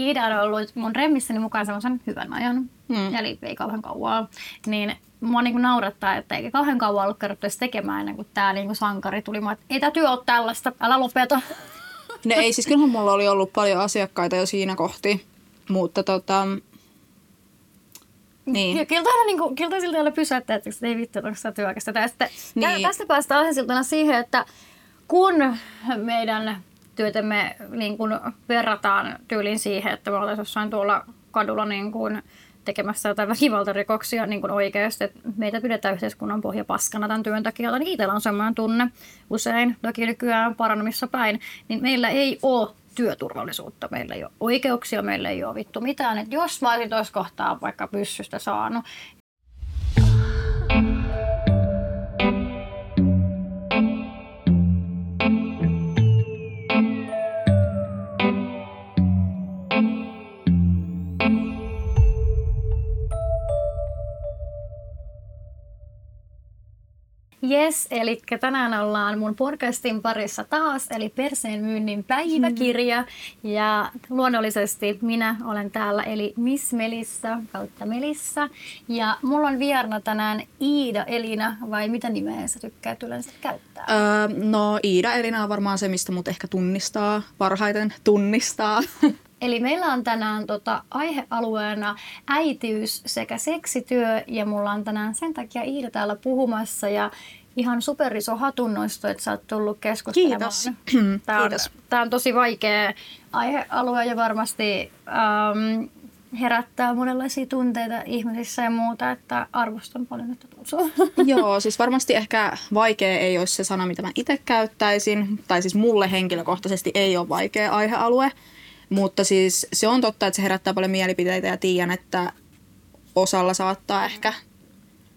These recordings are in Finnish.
Iida on ollut mun remmissäni mukaan semmoisen hyvän ajan, mm. eli ei kauhean kauaa, niin mua niinku naurattaa, että eikä kauhean kauan ollut kerrottu edes tekemään ennen kuin tämä niinku sankari tuli. Mä, että ei tämä työ ole tällaista, älä lopeta. No ei, siis kyllähän mulla oli ollut paljon asiakkaita jo siinä kohti, mutta tota, niin. Ja kyllä aina niin kyllä silti aina pysäyttää, että ei vittu, onko sitä työkästä. Tästä, niin. tästä päästään aasinsiltana siihen, että kun meidän työtämme niin kuin verrataan tyyliin siihen, että me oltaisiin jossain tuolla kadulla niin kuin tekemässä jotain väkivaltarikoksia niin kuin oikeasti, että meitä pidetään yhteiskunnan pohja paskana tämän työn takia, niin itsellä on sellainen tunne usein, toki nykyään paranemissa päin, niin meillä ei ole työturvallisuutta, meillä ei ole oikeuksia, meillä ei ole vittu mitään. Et jos mä olisin kohtaa vaikka pyssystä saanut, Yes, eli tänään ollaan mun podcastin parissa taas, eli Perseen myynnin päiväkirja. Mm. Ja luonnollisesti minä olen täällä, eli Miss Melissa kautta Melissa. Ja mulla on vierna tänään Iida Elina, vai mitä nimeä sä tykkäät yleensä käyttää? Öö, no Iida Elina on varmaan se, mistä mut ehkä tunnistaa, parhaiten tunnistaa. Eli meillä on tänään tota, aihealueena äitiys sekä seksityö ja mulla on tänään sen takia Iida täällä puhumassa ja ihan superiso hatunnosto, että sä oot tullut keskustelemaan. Kiitos. Tämä on, Kiitos. Tämä on tosi vaikea aihealue ja varmasti ähm, herättää monenlaisia tunteita ihmisissä ja muuta, että arvostan paljon, että tulet Joo, siis varmasti ehkä vaikea ei olisi se sana, mitä mä itse käyttäisin. Tai siis mulle henkilökohtaisesti ei ole vaikea aihealue. Mutta siis se on totta, että se herättää paljon mielipiteitä ja tiedän, että osalla saattaa ehkä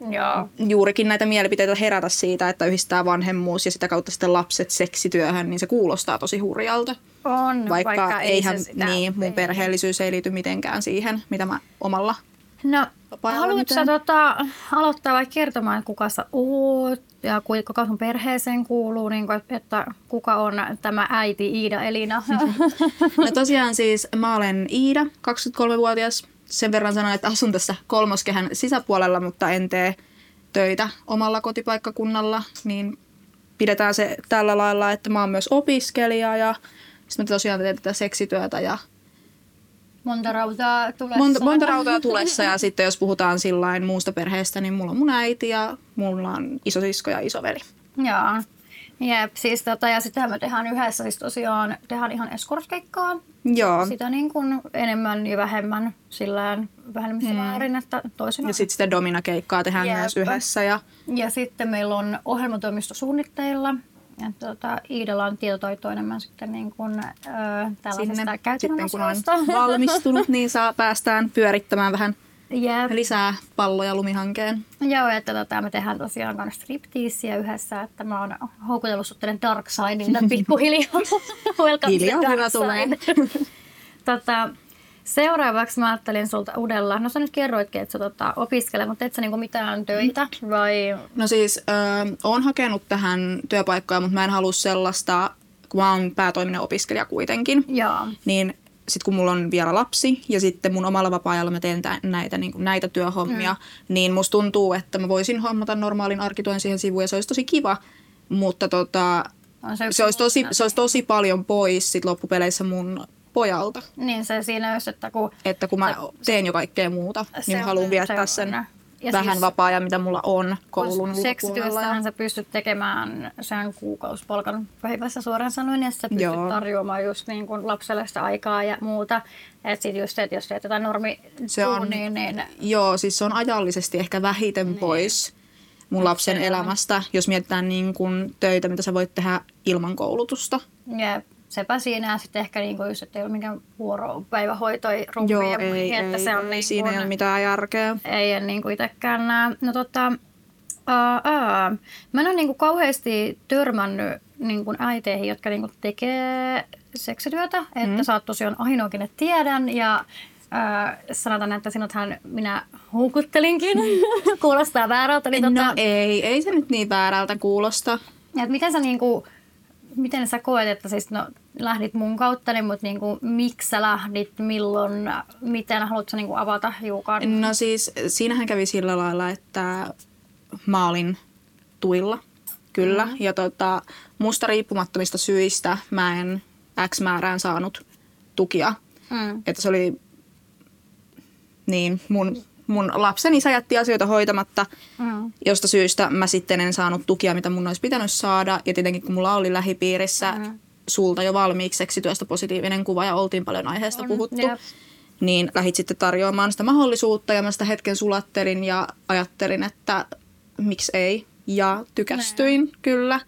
Joo. juurikin näitä mielipiteitä herätä siitä, että yhdistää vanhemmuus ja sitä kautta sitten lapset seksityöhön, niin se kuulostaa tosi hurjalta. On, vaikka, vaikka eihän, ei se sitä niin, mun perheellisyys ei liity mitenkään siihen, mitä mä omalla No, haluatko sä tota, aloittaa vai kertomaan, kuka sä oot ja kuka sun perheeseen kuuluu, niin kuin, että kuka on tämä äiti Iida Elina? no tosiaan siis mä olen Iida, 23-vuotias. Sen verran sanoin, että asun tässä kolmoskehän sisäpuolella, mutta en tee töitä omalla kotipaikkakunnalla, niin pidetään se tällä lailla, että mä oon myös opiskelija ja sitten mä tosiaan teen tätä seksityötä ja Monta rautaa tulessa. Monta, monta rautaa tulessa ja sitten jos puhutaan sillain muusta perheestä, niin mulla on mun äiti ja mulla on isosisko ja isoveli. Joo. Jep, siis tota, ja sitä me tehdään yhdessä, siis tosiaan tehdään ihan eskortkeikkaa. Joo. Sitä niin kuin enemmän ja vähemmän sillään vähemmissä hmm. määrin, että toisinaan. Ja sitten sitä domina-keikkaa tehdään Jep. myös yhdessä. Ja... ja sitten meillä on ohjelmatoimisto suunnitteilla, ja tuota, Iidalla on tietotaito enemmän sitten niin kuin, ö, tällaisesta sitten kun on valmistunut, niin saa päästään pyörittämään vähän Jep. lisää palloja lumihankeen. Joo, että tota, me tehdään tosiaan myös striptiisiä yhdessä, että mä oon houkutellut sut dark sidein pikkuhiljaa. Welcome Hiljaa hyvä tulee. tota, Seuraavaksi mä ajattelin sulta uudella. No sä nyt kerroitkin, että sä tota, opiskelet, mutta et sä niinku mitään töitä vai? No siis äh, oon hakenut tähän työpaikkoja, mutta mä en halua sellaista, kun mä oon päätoiminen opiskelija kuitenkin. Joo. Niin sitten kun mulla on vielä lapsi ja sitten mun omalla vapaa-ajalla mä teen tä, näitä, niin kuin näitä työhommia, mm. niin musta tuntuu, että mä voisin hommata normaalin arkituen siihen sivuun ja se olisi tosi kiva, mutta tota, se, se, olisi tosi, se olisi tosi paljon pois sit loppupeleissä mun pojalta. Niin se siinä jos, että kun... Että kun mä teen jo kaikkea muuta, niin mä haluan viettää sen ja vähän siis, vapaa-ajan, mitä mulla on koulun Seksityössähän sä pystyt tekemään sen kuukausipalkan päivässä suoraan sanoen, ja sä pystyt Joo. tarjoamaan just niin kuin lapselle sitä aikaa ja muuta. Että sit just, että jos teet jotain normi se on, niin, niin... Joo, siis se on ajallisesti ehkä vähiten niin. pois mun lapsen elämästä, jos mietitään niin kuin töitä, mitä sä voit tehdä ilman koulutusta. Jep sepä siinä sitten ehkä niin kuin just, että ei ole mikään vuoropäivähoitoi rumpi Joo, ei, että ei, se on ei, niin siinä ei ole mitään järkeä. Ei niin kuin itsekään näe. No tota, ää, ää. mä en ole niin kuin kauheasti törmännyt niin kuin äiteihin, jotka niin kuin tekee seksityötä, että mm. sä oot tosiaan ainoa, kenet tiedän ja Äh, sanotaan, että sinuthan minä houkuttelinkin. Kuulostaa väärältä. Niin no tota... ei, ei se nyt niin väärältä kuulosta. Ja miten sä niinku, miten sä koet, että siis no, lähdit mun kautta, niin, mutta niin kuin, miksi sä lähdit, milloin, miten haluatko niin kuin avata hiukan? No siis siinähän kävi sillä lailla, että mä olin tuilla, kyllä. Mm-hmm. Ja tota, musta riippumattomista syistä mä en X määrään saanut tukia. Mm. Että se oli niin, mun, mun lapsen isä jätti asioita hoitamatta, mm. josta syystä mä sitten en saanut tukia, mitä mun olisi pitänyt saada. Ja tietenkin kun mulla oli lähipiirissä mm. sulta jo valmiiksi seksityöstä positiivinen kuva ja oltiin paljon aiheesta On, puhuttu, yep. niin lähit sitten tarjoamaan sitä mahdollisuutta ja mä sitä hetken sulattelin ja ajattelin, että miksi ei. Ja tykästyin ne. kyllä.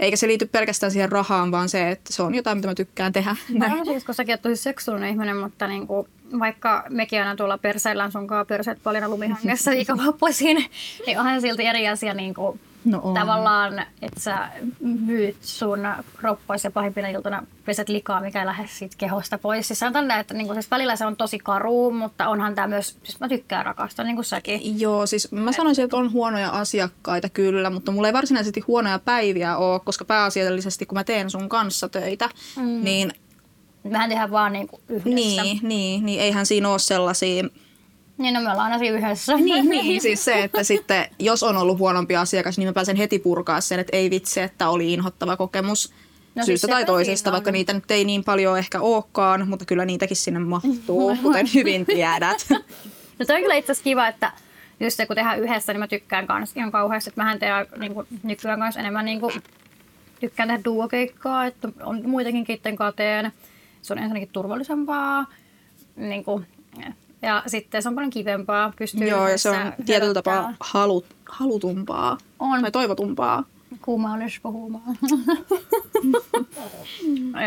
Eikä se liity pelkästään siihen rahaan, vaan se, että se on jotain, mitä mä tykkään tehdä. Mä siis, kun säkin oot tosi seksuaalinen ihminen, mutta niin kuin, vaikka mekin aina tuolla perseillään sunkaan perseet paljon lumihangessa viikonloppuisin, niin onhan silti eri asia niin kuin, No on. Tavallaan, että sä myyt sun kroppoissa ja pahimpina iltana peset likaa, mikä ei lähde siitä kehosta pois. Siis sanotaan näin, että niinku, siis välillä se on tosi karu, mutta onhan tämä myös, siis mä tykkään rakastaa, niin kuin säkin. Joo, siis mä sanoisin, että on huonoja asiakkaita kyllä, mutta mulla ei varsinaisesti huonoja päiviä ole, koska pääasiallisesti kun mä teen sun kanssa töitä, mm. niin... Mehän tehdään vaan niinku yhdessä. Niin, niin, niin eihän siinä ole sellaisia niin, no me ollaan aina yhdessä. Niin, niin, siis se, että sitten jos on ollut huonompi asiakas, niin mä pääsen heti purkaa sen, että ei vitsi, että oli inhottava kokemus. No, syystä siis tai toisesta, vaikka niitä nyt ei niin paljon ehkä olekaan, mutta kyllä niitäkin sinne mahtuu, kuten hyvin tiedät. no toi on kyllä itse asiassa kiva, että just se kun tehdään yhdessä, niin mä tykkään kans ihan kauheasti, että mähän teen niin kuin, nykyään kanssa enemmän niin kuin, tykkään tehdä duokeikkaa, että on muitakin kitten kateen. Se on ensinnäkin turvallisempaa, niin kuin, ja sitten se on paljon kivempaa. Pystyy Joo, ja se on tietyllä tapaa halut, halutumpaa. On. Tai toivotumpaa. Kuuma olisi puhumaan.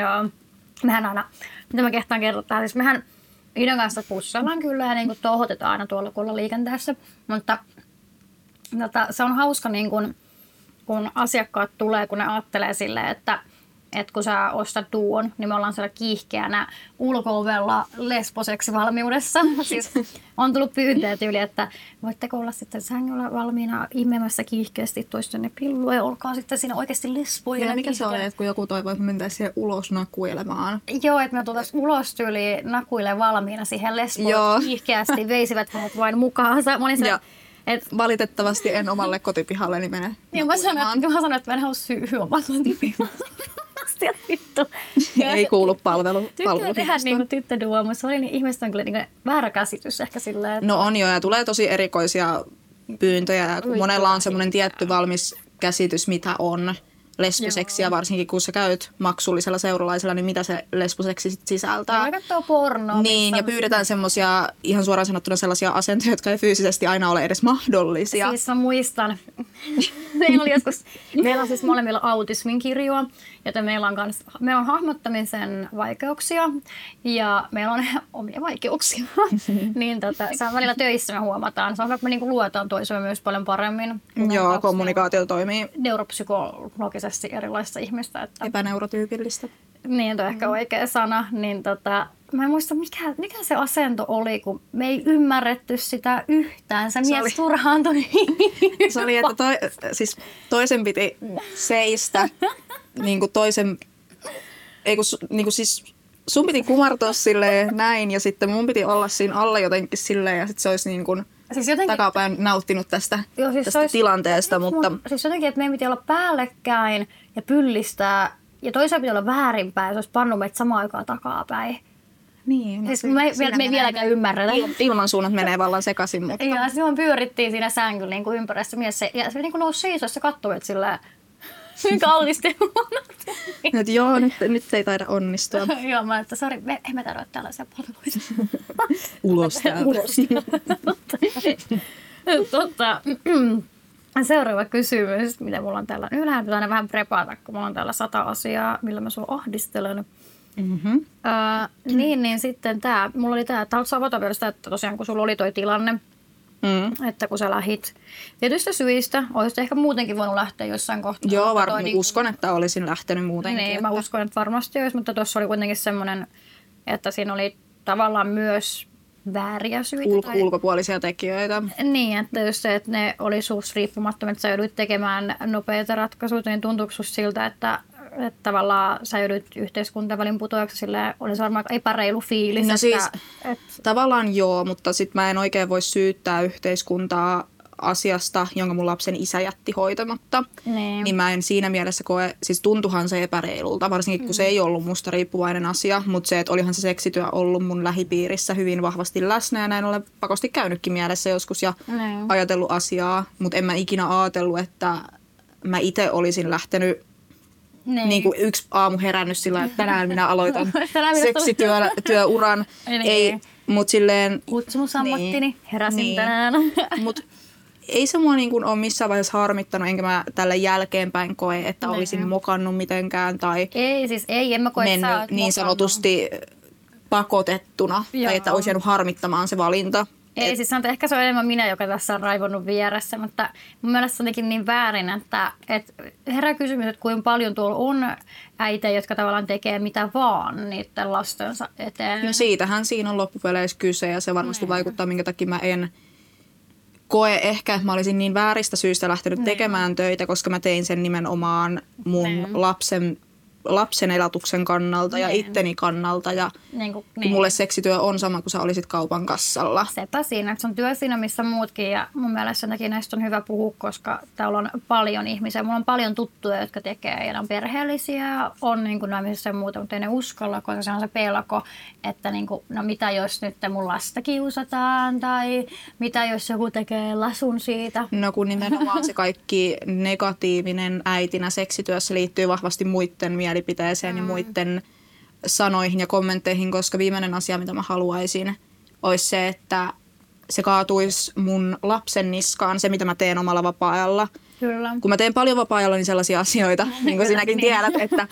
Joo. Mehän aina, mitä mä kehtaan kertoa, siis mehän Idan kanssa pussaillaan kyllä ja niin kuin tohotetaan aina tuolla kuulla liikenteessä, mutta tota, se on hauska niin kuin, kun asiakkaat tulee, kun ne ajattelee silleen, että – että kun sä ostat duon, niin me ollaan siellä kiihkeänä ulko-ovella lesboseksi valmiudessa. siis on tullut pyyntöjä tyyli, että voitteko olla sitten sängyllä valmiina imemässä kiihkeästi toistenne pillua ja olkaa sitten siinä oikeasti lesboja. Ja mikä se on, että kun joku toivoo, että me mentäisiin siihen ulos nakuilemaan? Joo, että me tultaisiin ulos tyyli nakuille valmiina siihen lesboon kiihkeästi, veisivät hänet vain mukaansa. Mä olin se, et, Valitettavasti en omalle kotipihalle niin mene. Niin mä sanoin, että, mä sanoin, että mä en halua syyhyä omalle kotipihalle sieltä vittu. Ei kuulu palvelu. Tykkää tehdä niin tyttöduo, mutta se oli niin ihmiset on kyllä niin väärä käsitys ehkä silleen. Että... No on jo ja tulee tosi erikoisia pyyntöjä, kun monella on semmoinen tietty valmis käsitys, mitä on lesboseksiä, varsinkin kun sä käyt maksullisella seuralaisella, niin mitä se lesboseksi sit sisältää. Mä katsoo pornoa. Niin, ja pyydetään semmoisia, ihan suoraan sanottuna sellaisia asentoja, jotka ei fyysisesti aina ole edes mahdollisia. Siis mä muistan, meillä oli joskus, meillä on siis molemmilla autismin kirjoa, joten meillä on, kans, meillä on hahmottamisen vaikeuksia ja meillä on omia vaikeuksia. niin tota, se on välillä töissä me huomataan. Se on että me niinku luetaan toisemme myös paljon paremmin. Joo, kommunikaatio toimii. Neuropsykologisesti erilaista ihmistä. Että... Epäneurotyypillistä. Niin, on ehkä oikea sana. Niin tota, mä en muista, mikä, mikä se asento oli, kun me ei ymmärretty sitä yhtään. Se, se mies oli... turhaantui. se oli, että toi, siis toisen piti seistä niin kuin toisen, ei kun, niin kuin siis sun piti kumartua silleen näin ja sitten mun piti olla siinä alla jotenkin silleen ja sitten se olisi niin kuin siis jotenkin, takapäin nauttinut tästä, joo, siis tästä olisi, tilanteesta. Mutta... Siis jotenkin, että meidän piti olla päällekkäin ja pyllistää ja toisaalta piti olla väärinpäin ja se olisi pannut meitä samaan aikaan takapäin. Niin. Siis me, me, me ei vieläkään ymmärretä. Ilman suunnat menee vallan sekaisin. Mutta... Ja silloin pyörittiin siinä sängyllä niin kuin mies. Se, ja se niin kuin nousi seisossa ja katsoi, että sillä kallisti Nyt joo, nyt, nyt ei taida onnistua. joo, mä että sori, me emme tarvitse tällaisia palveluita. Ulos täältä. Ulos Totta. Seuraava kysymys, mitä mulla on täällä. Ylhäältä aina vähän prepata, kun mulla on täällä sata asiaa, millä mä sua ahdistelen. Mm-hmm. Öö, niin, niin sitten tämä, mulla oli tämä, että haluatko avata vielä sitä, että tosiaan kun sulla oli toi tilanne, Mm. Että kun sä lähit tietystä syistä, olisit ehkä muutenkin voinut lähteä jossain kohtaa. Joo, varmaan niin... uskon, että olisin lähtenyt muutenkin. Niin, että... mä uskon, että varmasti olisi, mutta tuossa oli kuitenkin semmoinen, että siinä oli tavallaan myös vääriä syitä. Ulko- tai... Ulkopuolisia tekijöitä. Niin, että jos se, että ne oli suus riippumattomia, että sä joudut tekemään nopeita ratkaisuja, niin tuntuuko siltä, että että tavallaan sä joudut yhteiskuntavälin putoajaksi sille olisi varmaan aika epäreilu fiilis. No että, siis et, tavallaan joo, mutta sitten mä en oikein voi syyttää yhteiskuntaa asiasta, jonka mun lapsen isä jätti hoitamatta. Niin. Niin mä en siinä mielessä koe, siis tuntuhan se epäreilulta, varsinkin kun mm. se ei ollut musta riippuvainen asia, mutta se, että olihan se seksityö ollut mun lähipiirissä hyvin vahvasti läsnä ja näin olen pakosti käynytkin mielessä joskus ja Niin. ajatellut asiaa, mutta en mä ikinä ajatellut, että mä itse olisin lähtenyt niin. niin kuin yksi aamu herännyt sillä, että tänään minä aloitan seksityöuran. Niin. Ei, mutta silleen, Kutsumusammattini, Niin. heräsin Niin. tänään. mut ei se mua niin kuin ole missään vaiheessa harmittanut, enkä mä tälle jälkeenpäin koe, että Niin. olisin mokannut mitenkään tai ei, siis ei, en mä koe, mennyt niin mokannut. sanotusti pakotettuna Joo. tai että olisi jäänyt harmittamaan se valinta. Ei, siis sanotaan, ehkä se on enemmän minä, joka tässä on raivonnut vieressä, mutta mun mielestä jotenkin niin väärin, että, että herää kysymys, että kuinka paljon tuolla on äitejä, jotka tavallaan tekee mitä vaan niiden lastensa eteen. No siitähän siinä on loppupeleissä kyse ja se varmasti vaikuttaa, minkä takia mä en koe ehkä, että mä olisin niin vääristä syistä lähtenyt tekemään töitä, koska mä tein sen nimenomaan mun Niin. lapsen, lapsen elatuksen kannalta ja Niin. itteni kannalta. Ja niin kuin, kun mulle seksityö on sama kuin sä olisit kaupan kassalla. Sepä siinä, että se on työ siinä, missä muutkin. Ja mun mielestä sen takia näistä on hyvä puhua, koska täällä on paljon ihmisiä. Mulla on paljon tuttuja, jotka tekee ja ne on perheellisiä, on niin kuin naimisissa ja muuta, mutta ei ne uskalla, koska se on se pelko, että niin kuin, no mitä jos nyt mun lasta kiusataan tai mitä jos joku tekee lasun siitä. No kun nimenomaan se kaikki negatiivinen äitinä seksityössä liittyy vahvasti muiden mielipiteeseen mm. ja muiden sanoihin ja kommentteihin, koska viimeinen asia, mitä mä haluaisin, olisi se, että se kaatuisi mun lapsen niskaan, se mitä mä teen omalla vapaa-ajalla. Kyllä. Kun mä teen paljon vapaa-ajalla, niin sellaisia asioita, niin kuin sinäkin niin. tiedät, että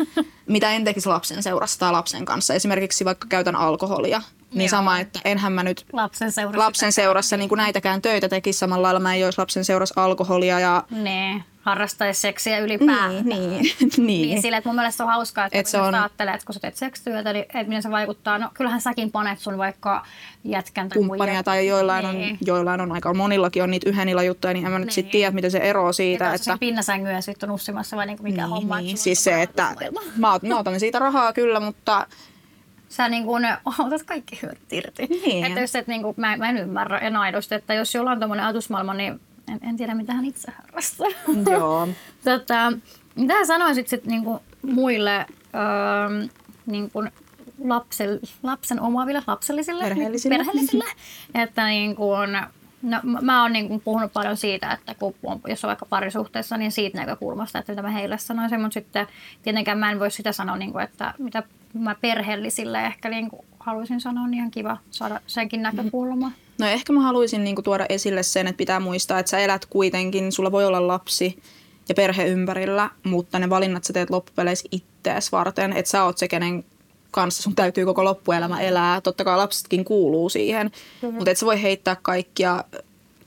mitä en tekisi lapsen seurassa tai lapsen kanssa. Esimerkiksi vaikka käytän alkoholia, niin Joo. sama, että enhän mä nyt Lapsen seurassa. lapsen seurassa niin kuin näitäkään töitä tekisi samalla lailla. Mä en joisi lapsen seurassa alkoholia ja Niin, harrastaisi seksiä ylipäätään. niin, niin, Niin, niin. sillä, että mun mielestä on hauskaa, että Et Et se kun on- on... ajattelee, että kun sä teet seksityötä, niin että miten se vaikuttaa. No kyllähän säkin panet sun vaikka jätkän tai kumppania tai joillain on, Niin. joillain on aika monillakin on niitä yhden illan juttuja, niin en mä nyt Niin. sitten tiedä, miten se eroaa siitä, Että että... sen pinnasängyä sitten on ussimassa vai niinku mikä Niin, homma. niin. Siis on se, että mä, mä otan siitä rahaa kyllä, mutta Sä niin kuin, otat kaikki hyödyt irti. Niin. Että jos et, niin kuin, mä, mä en ymmärrä en aidosti, että jos jollain on tommonen ajatusmaailma, niin en, en tiedä mitä hän itse harrastaa. joo. tota, mitä sä sanoisit sit niinku muille öö, niinku lapsel, lapsen omaaville, lapsellisille, Perheellisille. perheellisille että niinku, no, mä- oon niinku puhunut paljon siitä, että kun on, jos on vaikka parisuhteessa, niin siitä näkökulmasta, että mitä mä heille sanoisin, mutta sitten tietenkään mä en voi sitä sanoa, niinku, että mitä mä perheellisille ehkä niinku haluaisin sanoa, niin ihan kiva saada senkin näkökulma. No ehkä mä haluaisin niinku tuoda esille sen, että pitää muistaa, että sä elät kuitenkin, sulla voi olla lapsi ja perhe ympärillä, mutta ne valinnat sä teet loppupeleissä ittees varten, että sä oot se, kenen kanssa sun täytyy koko loppuelämä elää. Totta kai lapsetkin kuuluu siihen, mutta et sä voi heittää kaikkia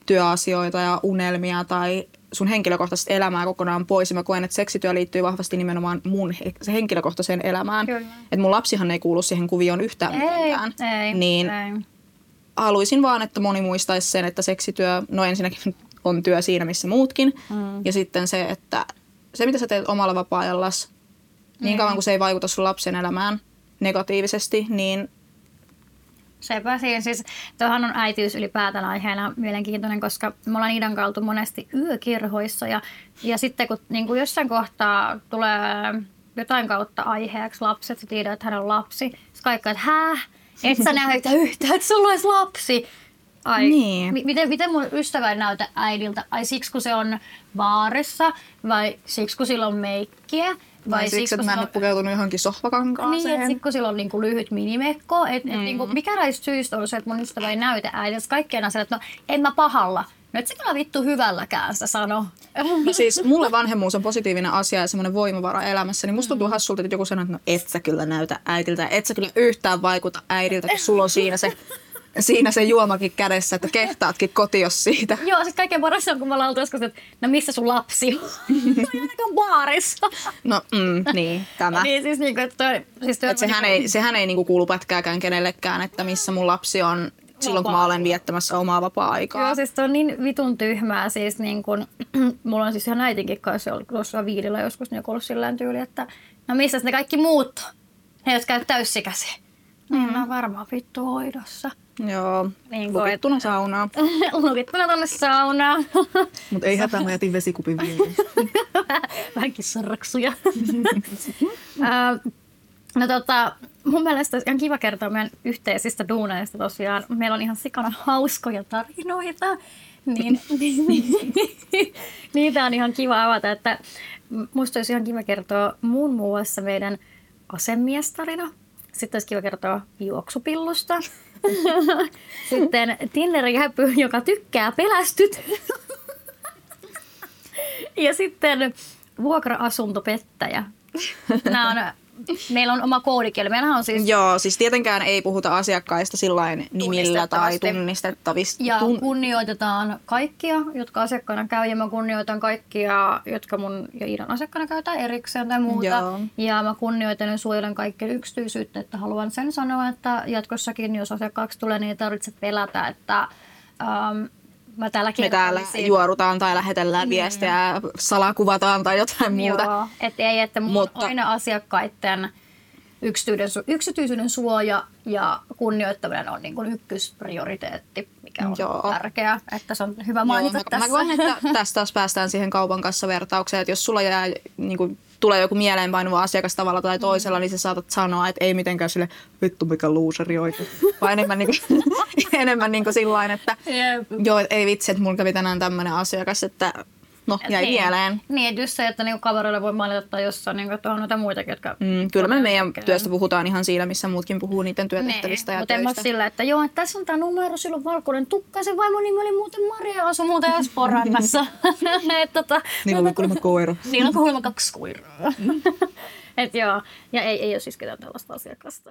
työasioita ja unelmia tai sun henkilökohtaista elämää kokonaan pois. Ja mä koen, että seksityö liittyy vahvasti nimenomaan mun he- se henkilökohtaiseen elämään. Kyllä. Että mun lapsihan ei kuulu siihen kuvioon yhtään Ei, mitenkään. ei, niin ei. haluaisin vaan, että moni muistaisi sen, että seksityö, no ensinnäkin on työ siinä, missä muutkin. Mm. Ja sitten se, että se, mitä sä teet omalla vapaa-ajallas, niin kauan kuin se ei vaikuta sun lapsen elämään negatiivisesti, niin Sepä siinä. Siis tuohan on äitiys ylipäätään aiheena mielenkiintoinen, koska me ollaan Iidan kautta monesti yökirhoissa ja, ja sitten kun niin kuin jossain kohtaa tulee jotain kautta aiheeksi lapset, sä tiedät, että hän on lapsi. Sitten kaikki, että häh? Et sä näytä yhtään, että sulla olisi lapsi. Ai, Niin. mi- miten, miten mun ystävä ei näytä äidiltä? Ai siksi, kun se on baarissa vai siksi, kun sillä on meikkiä? Vai siksi, että kun mä en ole pukeutunut johonkin sohvakankaaseen. niin, että sit kun sillä on niinku lyhyt minimekko, että mm. et niinku, mikä näistä syistä on se, että mun ystävä ei näytä äidiltä kaikkien asiat, että no en mä pahalla. No et sä kyllä vittu hyvälläkään sitä sano. No siis mulle vanhemmuus on positiivinen asia ja semmoinen voimavara elämässä, niin musta tuntuu hassulta, että joku sanoo, että no et sä kyllä näytä äidiltä, et sä kyllä yhtään vaikuta äidiltä, kun sulla on siinä se, siinä se juomakin kädessä, että kehtaatkin kotios siitä. Joo, sit kaiken paras on, kun me ollaan oltu joskus, että no missä sun lapsi on? no ei ainakaan baarissa. No mm, niin, tämä. niin siis niinku, että toi, siis toi Et sehän ei, sehän ei niinku kuulu pätkääkään kenellekään, että missä mun lapsi on. silloin, kun mä olen viettämässä omaa vapaa-aikaa. Joo, siis se on niin vitun tyhmää. Siis niin kun, mulla on siis ihan äitinkin kanssa ollut tuossa viidillä joskus niin ollut sillä tyyli, että no missä ne kaikki muut, ne jotka käy täyssikäisiä. Niin mm. mä oon varmaan vittu hoidossa. Joo, niin lukittuna saunaa. lukittuna tonne saunaan. Mutta ei hätää, mä jätin vesikupin vielä. Vähän kissaraksuja. no tota, mun mielestä olisi ihan kiva kertoa meidän yhteisistä duuneista tosiaan. Meillä on ihan sikana hauskoja tarinoita. Niin, niitä on ihan kiva avata, että musta olisi ihan kiva kertoa muun muassa meidän asemiestarina. Sitten olisi kiva kertoa juoksupillusta. Sitten Tinder-jäpy, joka tykkää pelästyt. ja sitten vuokra-asuntopettäjä. Nämä on meillä on oma koodikieli. Meillähän on siis... Joo, siis tietenkään ei puhuta asiakkaista sillain nimillä tai tunnistettavista. Ja tun... kunnioitetaan kaikkia, jotka asiakkaana käy. Ja mä kunnioitan kaikkia, jotka mun ja Iidan asiakkaana käytetään erikseen tai muuta. Joo. Ja mä kunnioitan ja suojelen kaikkien yksityisyyttä. Että haluan sen sanoa, että jatkossakin, jos asiakkaaksi tulee, niin ei tarvitse pelätä, että um, mä täällä Me täällä juorutaan tai lähetellään mm. viestejä, salakuvataan tai jotain muuta. Joo, et ei, että mun Mutta... aina asiakkaiden yksityisyyden, yksityisyyden suoja ja kunnioittaminen on niin kuin ykkösprioriteetti, mikä on Joo. tärkeää, että se on hyvä mainita Joo, tässä. Mä koen, että tästä taas päästään siihen kaupan kanssa vertaukseen, että jos sulla jää niin kuin tulee joku mieleenpainuva asiakas tavalla tai toisella, mm. niin sä saatat sanoa, että ei mitenkään sille vittu mikä luuseri oikein. Vai enemmän, niin kuin, enemmän niin kuin sillain, että yep. joo, ei vitsi, että mulla kävi tänään tämmöinen asiakas, että no, jäi niin. mieleen. Niin, että just se, että niinku kavereille voi mainita tai jossain, niinku, että on noita muitakin, jotka... Mm, kyllä me meidän tekee. työstä puhutaan ihan siinä, missä muutkin puhuu niiden työtehtävistä niin, ja mutta. Mutta sillä, että joo, että tässä on tämä numero, silloin valkoinen tukka, se vaimo nimi oli muuten Maria, asu muuten Esporannassa. tota, niin oli kuulemma koira. niin on kuulemma kaksi koiraa. Et joo, ja ei, ei ole siis ketään tällaista asiakasta.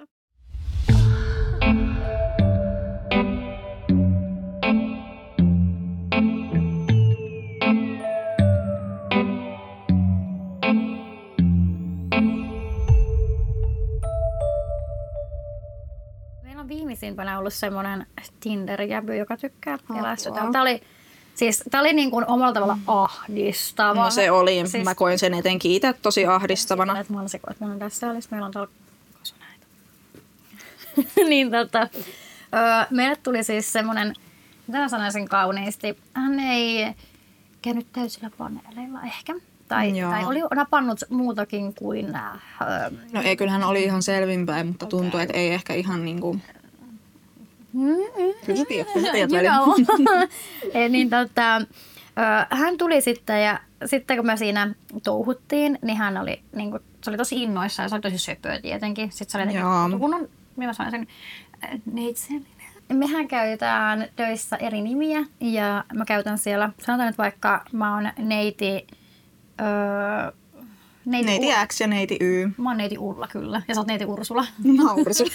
Viimeisimpänä ollut semmoinen Tinder-jäby, joka tykkää pelästytä. Tämä oli, siis, tämä oli niin kuin omalla tavalla ahdistava. No se oli. Siis, Mä koin sen etenkin itse tosi ahdistavana. Että mä olisin, että mä tässä olisi, meillä on täällä näitä. niin tota, öö, meille tuli siis semmoinen, mitä mä sanoisin kauniisti, hän ei käynyt täysillä paneeleilla ehkä. Tai, tai oli napannut muutakin kuin... Äh, no ei, kyllähän oli ihan selvinpäin, mutta okay. tuntui, että ei ehkä ihan niin kuin Kyllä sä tiedät, kyllä sä tiedät niin, tota, hän tuli sitten ja sitten kun me siinä touhuttiin, niin hän oli, niin kuin, se oli tosi innoissa ja se oli tosi söpöä tietenkin. Sitten se oli jotenkin kunnon, mitä mä sanoin sen, neitsellinen. Mehän käytetään töissä eri nimiä ja mä käytän siellä, sanotaan nyt vaikka mä oon neiti, öö, Neiti, neiti X ja neiti Y. Mä oon neiti Ulla kyllä. Ja sä oot neiti Ursula. Mä oon Ursula.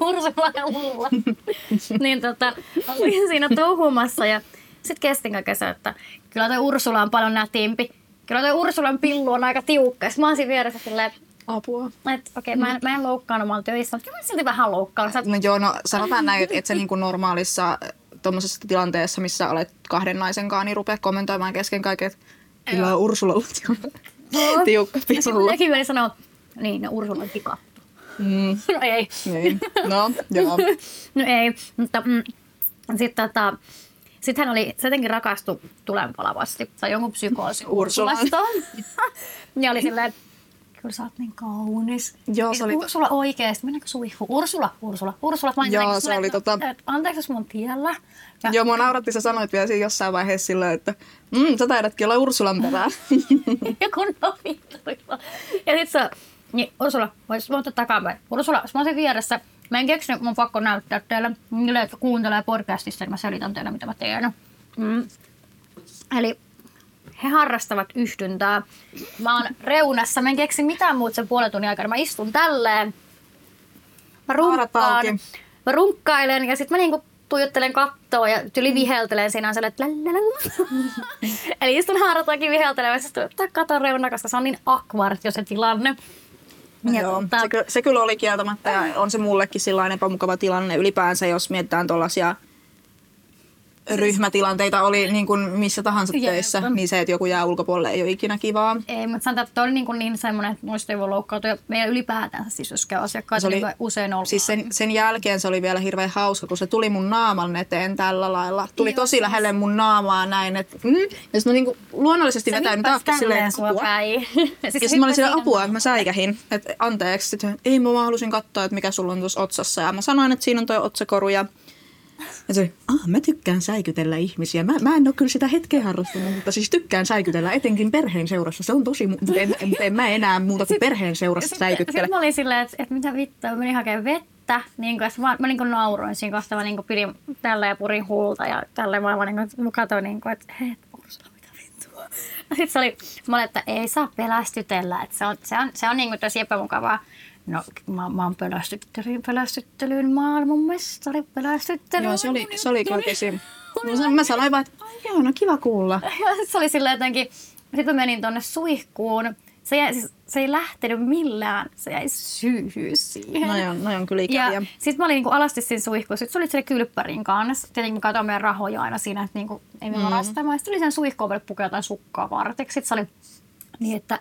Ursula ja Ulla. niin tota, olin siinä touhumassa ja sitten kestin kesä, että kyllä toi Ursula on paljon nätimpi. Kyllä toi Ursulan pillu on aika tiukka. Sitten mä oon siinä vieressä silleen, Apua. Okei, okay, mä, en, mä en loukkaan omalla töissä, mutta kyllä mä silti vähän loukkaan. Sä... No joo, no sanotaan näin, että et se niinku normaalissa tuommoisessa tilanteessa, missä olet kahden naisen kanssa, niin rupea kommentoimaan kesken kaiken, että kyllä Ursula tiukka pisulla. Jokin meni sanoa, niin, no Ursula on tikattu. Mm. No ei. Niin. No, joo. no ei, mutta mm, sitten tota, sitten hän oli, se jotenkin rakastui tulenpalavasti. Tai jonkun psykoosi Ursulasta. ja oli silleen, kyllä sä oot niin kaunis. Joo, se oli... Ursula oikeesti, mennäänkö suihku? Ursula, Ursula, Ursula. Mä Joo, se oli tota... Anteeksi, jos mun tiellä. Ja... Joo, mua nauratti, sä sanoit vielä siinä jossain vaiheessa silleen, että mm, sä taidatkin olla Ursulan perää. Joku novittuilla. Ja sit sä, niin Ursula, vois ottaa takapäin. Ursula, mä oon vieressä. Mä en keksinyt, mun pakko näyttää teille. Niille, jotka kuuntelee podcastista, niin mä selitän teille, mitä mä teen. Mm. Eli he harrastavat yhdyntää. Mä oon reunassa, mä en keksi mitään muuta sen puolen tunnin aikana. Mä istun tälleen. Mä runkkaan. Mä runkkailen ja sitten mä niinku tuijottelen kattoa ja tyli viheltelen siinä on että Eli istun haaratakin viheltelemässä ja katon reuna, koska se on niin akvart jo se tilanne. Ja Joo, tota... se, se, kyllä oli kieltämättä ja on se mullekin sellainen epämukava tilanne ylipäänsä, jos mietitään tuollaisia ryhmätilanteita oli niin kuin missä tahansa Jep. töissä, niin se, että joku jää ulkopuolelle ei ole ikinä kivaa. Ei, mutta sanotaan, että oli niin, kuin niin semmoinen, että muista ei voi loukkaantua. Ja meillä ylipäätään siis, jos käy asiakkaita, Se oli- niin usein ollaan. Siis sen, sen jälkeen se oli vielä hirveän hauska, kun se tuli mun naaman eteen tällä lailla. Tuli Joo, tosi siis- lähelle mun naamaa näin, että mm. Ja sitten mä niinku luonnollisesti vetäin taakse silleen apua. Ja sitten mä olin siellä apua, että mä säikähin, että anteeksi. Sitten ei, mä vaan halusin katsoa, että mikä sulla on tuossa otsassa. Ja mä sanoin, että siinä on toi otsakoru ja ja se oli, ah, mä tykkään säikytellä ihmisiä. Mä, mä en ole kyllä sitä hetkeä harrastanut, mutta siis tykkään säikytellä, etenkin perheen seurassa. Se on tosi, mu- en, en, en, mä enää muuta kuin perheen seurassa säikyttele. Sitten mä olin silleen, että, että mitä vittua, mä menin hakemaan vettä. Niin kuin, mä, mä niin kuin nauroin siinä kohtaa, mä niin kuin pidin tällä ja purin huulta ja tällä mä vaan niin kuin, katsoin, niin kuin, että hei, Ursula, mitä vittua. Sitten se oli, mä olin, että ei saa pelästytellä, että se on, se on, se on niin kuin tosi epämukavaa. No, mä, mä oon pelästyttelyn, pelästyttelyn maailmanmestari, pelästyttelyn. Joo, se oli, se oli kyllä kesi. Mä sanoin- Mä sanoin vaan, että joo, no kiva kuulla. Ja sit se oli silleen jotenkin, sitten mä menin tonne suihkuun. Se, jäi, siis, se ei lähtenyt millään, se jäi syyhyy siihen. No on, no on kyllä ikäviä. Ja sitten mä olin niinku alasti siinä suihkussa. Sitten se oli siellä kylppärin kanssa. Tietenkin mä katsoin meidän rahoja aina siinä, että niinku, ei me mm. varastamaan. Sitten oli sen suihkuun vielä pukea jotain sukkaa varteksi. Sitten se oli niin, että,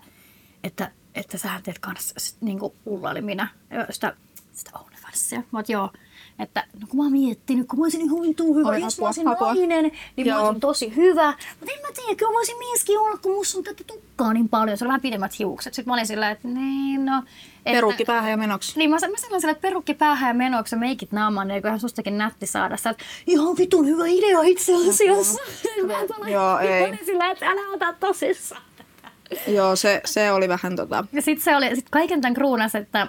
että, että sähän teet kanssa sit, niinku ullaili minä ö, sitä, sitä OnlyFansia. Mä oot, joo. Että no kun mä oon miettinyt, kun mä olisin ihan vitun hyvä, Oi, jos apua, mä olisin apua. nainen, niin mä Joo. olisin tosi hyvä. Mutta en mä tiedä, kyllä mä voisin mieskin olla, kun musta on tätä tukkaa niin paljon. Se oli vähän pidemmät hiukset. Sitten mä olin silleen, että niin no. Että, Perukki päähän ja menoksi. niin, mä, mä sanoin sille, että perukki päähän ja menoksi ja meikit naamaan, niin eiköhän sustakin nätti saada. Sä oot, ihan vitun hyvä idea itse asiassa. Mä Joo, mä olin sillä, että älä ota tosissaan. Joo, se, se oli vähän tota... Ja sit se oli, sit kaiken tämän kruunas, että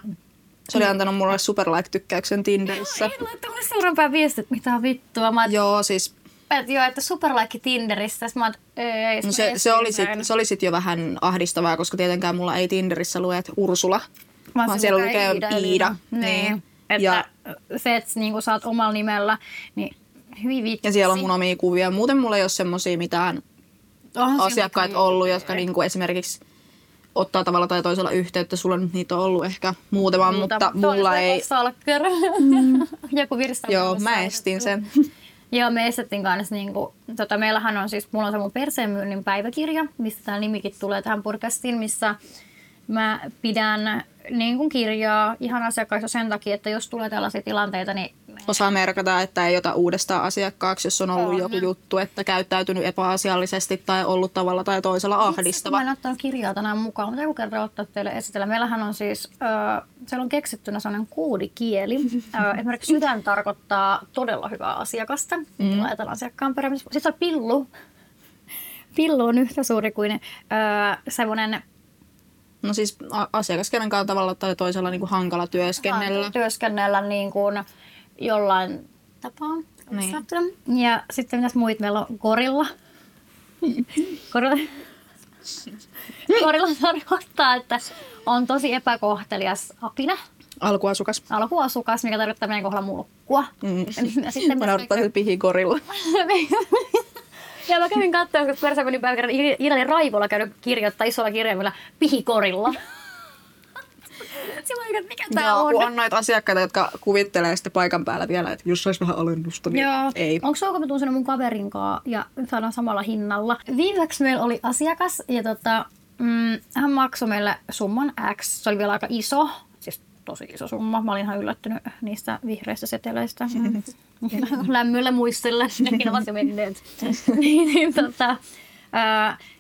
Se oli antanut mulle superlike-tykkäyksen Tinderissä. ei laittaa mulle seuraavaan viestit, mitä vittua. Mä Joo, siis että joo, että superlaikki Tinderissä. Sitten mä ei. no se, mä se, oli sit, se oli sit jo vähän ahdistavaa, koska tietenkään mulla ei Tinderissä lue, että Ursula, Vaan vaan siellä lukee Iida, Iida. Niin. Niin. Että Ja, se, että niinku sä oot omalla nimellä, niin hyvin vitsi. ja siellä on mun omia kuvia. Muuten mulla ei ole semmosia mitään Onhan asiakkaita kyllä. ollut, jotka niinku esimerkiksi ottaa tavalla tai toisella yhteyttä. Sulla nyt niitä on ollut ehkä muutama, mutta mulla ei. Salkker. Joku virsta. Joo, mä estin sen. Joo, me estettiin kanssa, niin kuin, tota, meillähän on siis, mulla on se mun perseenmyynnin päiväkirja, mistä tämä nimikin tulee tähän podcastiin, missä mä pidän niin kuin kirjaa ihan asiakkaista sen takia, että jos tulee tällaisia tilanteita, niin Osaa merkata, että ei ota uudestaan asiakkaaksi, jos on ollut On. joku juttu, että käyttäytynyt epäasiallisesti tai ollut tavalla tai toisella ahdistava. Mä en ottanut kirjaa tänään mukaan, mutta joku kerran ottaa teille esitellä. Meillähän on siis, äh, siellä on keksittynä sellainen koodikieli. Äh, esimerkiksi sydän tarkoittaa todella hyvää asiakasta. Mm. Ajatellaan asiakkaan perään. Sitten on pillu. Pillu on yhtä suuri kuin äh, semmoinen No siis asiakas, kenen kanssa tavalla tai toisella niin kuin hankala työskennellä. työskennellä niin kuin jollain tapaa. Niin. Ja sitten mitäs muit meillä on gorilla. Gorilla. Gorilla tarkoittaa, että on tosi epäkohtelias apina, Alkuasukas. alkuasukas, mikä tarkoittaa meidän kohdalla mulkkua. Mm. Ja sitten Mä naurattaa sillä pihikorilla. ja mä kävin katsoa, kun persa meni päivän kerran Iidalin Raivolla käynyt kirjoittaa isolla kirjaimella pihikorilla. Että mikä tää Joo, on? kun on noita asiakkaita, jotka kuvittelee sitten paikan päällä vielä, että jos saisi vähän alennusta, niin Joo. ei. Onko se ok, mä tuun mun kaverin kanssa ja saadaan samalla hinnalla? Viimeksi meillä oli asiakas ja tota, mm, hän maksoi meille summan X. Se oli vielä aika iso, siis tosi iso summa. Mä olin ihan yllättynyt niistä vihreistä seteleistä. Mm. Lämmöllä muistella, nekin ovat jo menneet. niin, niin, tota,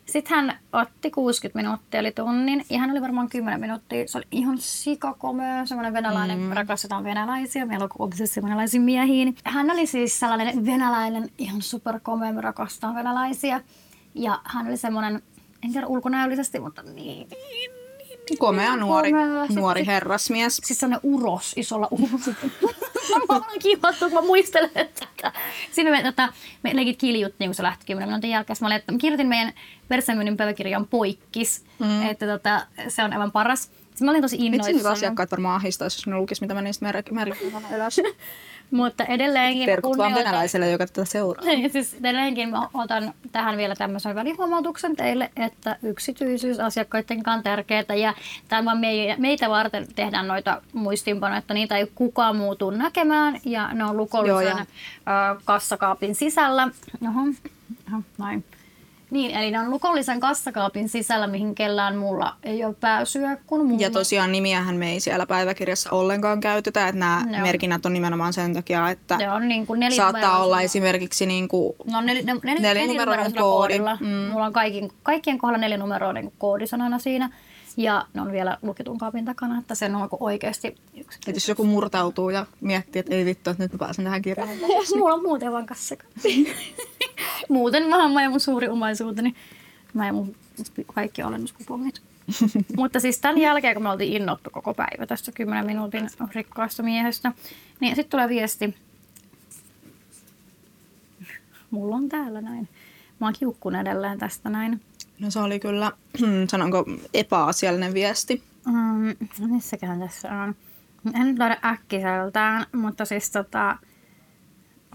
sitten hän otti 60 minuuttia, eli tunnin, ja hän oli varmaan 10 minuuttia. Se oli ihan sikakomea, semmoinen venäläinen, mm. rakastetaan venäläisiä, meillä on obsessio venäläisiin miehiin. Hän oli siis sellainen venäläinen, ihan superkomea, me rakastetaan venäläisiä. Ja hän oli semmoinen, en tiedä ulkonäöllisesti, mutta niin, niin Komea nuori, komea. Nuori herrasmies. Siis sellainen uros, isolla uros. mä olen kivattu, kun mä muistelen tätä. Siinä me, tota, me leikit kiljuttiin, kun se lähti 10 minuutin jälkeen. Mä, olin, että mä kirjoitin meidän persemyynnin päiväkirjan poikkis, mm. että tota, se on aivan paras. Sitten mä olin tosi Vitsi nyt innoissani. asiakkaat varmaan ahdistaisi, jos ne lukisi, mitä mä niistä mer- merkitän ylös. Mutta edelleenkin... Terkut vaan venäläiselle, joka tätä seuraa. siis edelleenkin mä otan tähän vielä tämmöisen välihuomautuksen teille, että yksityisyys asiakkaiden on tärkeää ja tämä meitä varten tehdään noita muistiinpanoja, että niitä ei kukaan muu tule näkemään ja ne on lukollisen Joo, kassakaapin sisällä. Oho, oho, noin. Niin, eli ne on lukollisen kassakaapin sisällä, mihin kellään mulla ei ole pääsyä kuin mulla. Ja tosiaan nimiähän me ei siellä päiväkirjassa ollenkaan käytetä, että nämä no. merkinnät on nimenomaan sen takia, että ne on niin kuin saattaa olla esimerkiksi niin kuin no, nel, nel, nel, nelinumeroinen koodi. Mm. Mulla on kaikin, kaikkien kohdalla nelinumeroinen koodisanana siinä. Ja ne on vielä lukitun kaapin takana, että se on oikeasti yksi. Et jos joku murtautuu ja miettii, että ei vittu, että nyt mä pääsen tähän kirjaan. Mulla on muuten vaan kassa. muuten mä ja mun suuri omaisuuteni. Mä ja mun kaikki alennuskupongit. Mutta siis tämän jälkeen, kun me oltiin innottu koko päivä tästä 10 minuutin rikkaasta miehestä, niin sitten tulee viesti. Mulla on täällä näin. Mä oon kiukkun edelleen tästä näin. No se oli kyllä, sanonko, epäasiallinen viesti. Mm, missäkään tässä on? En nyt löydä äkkiseltään, mutta siis tota...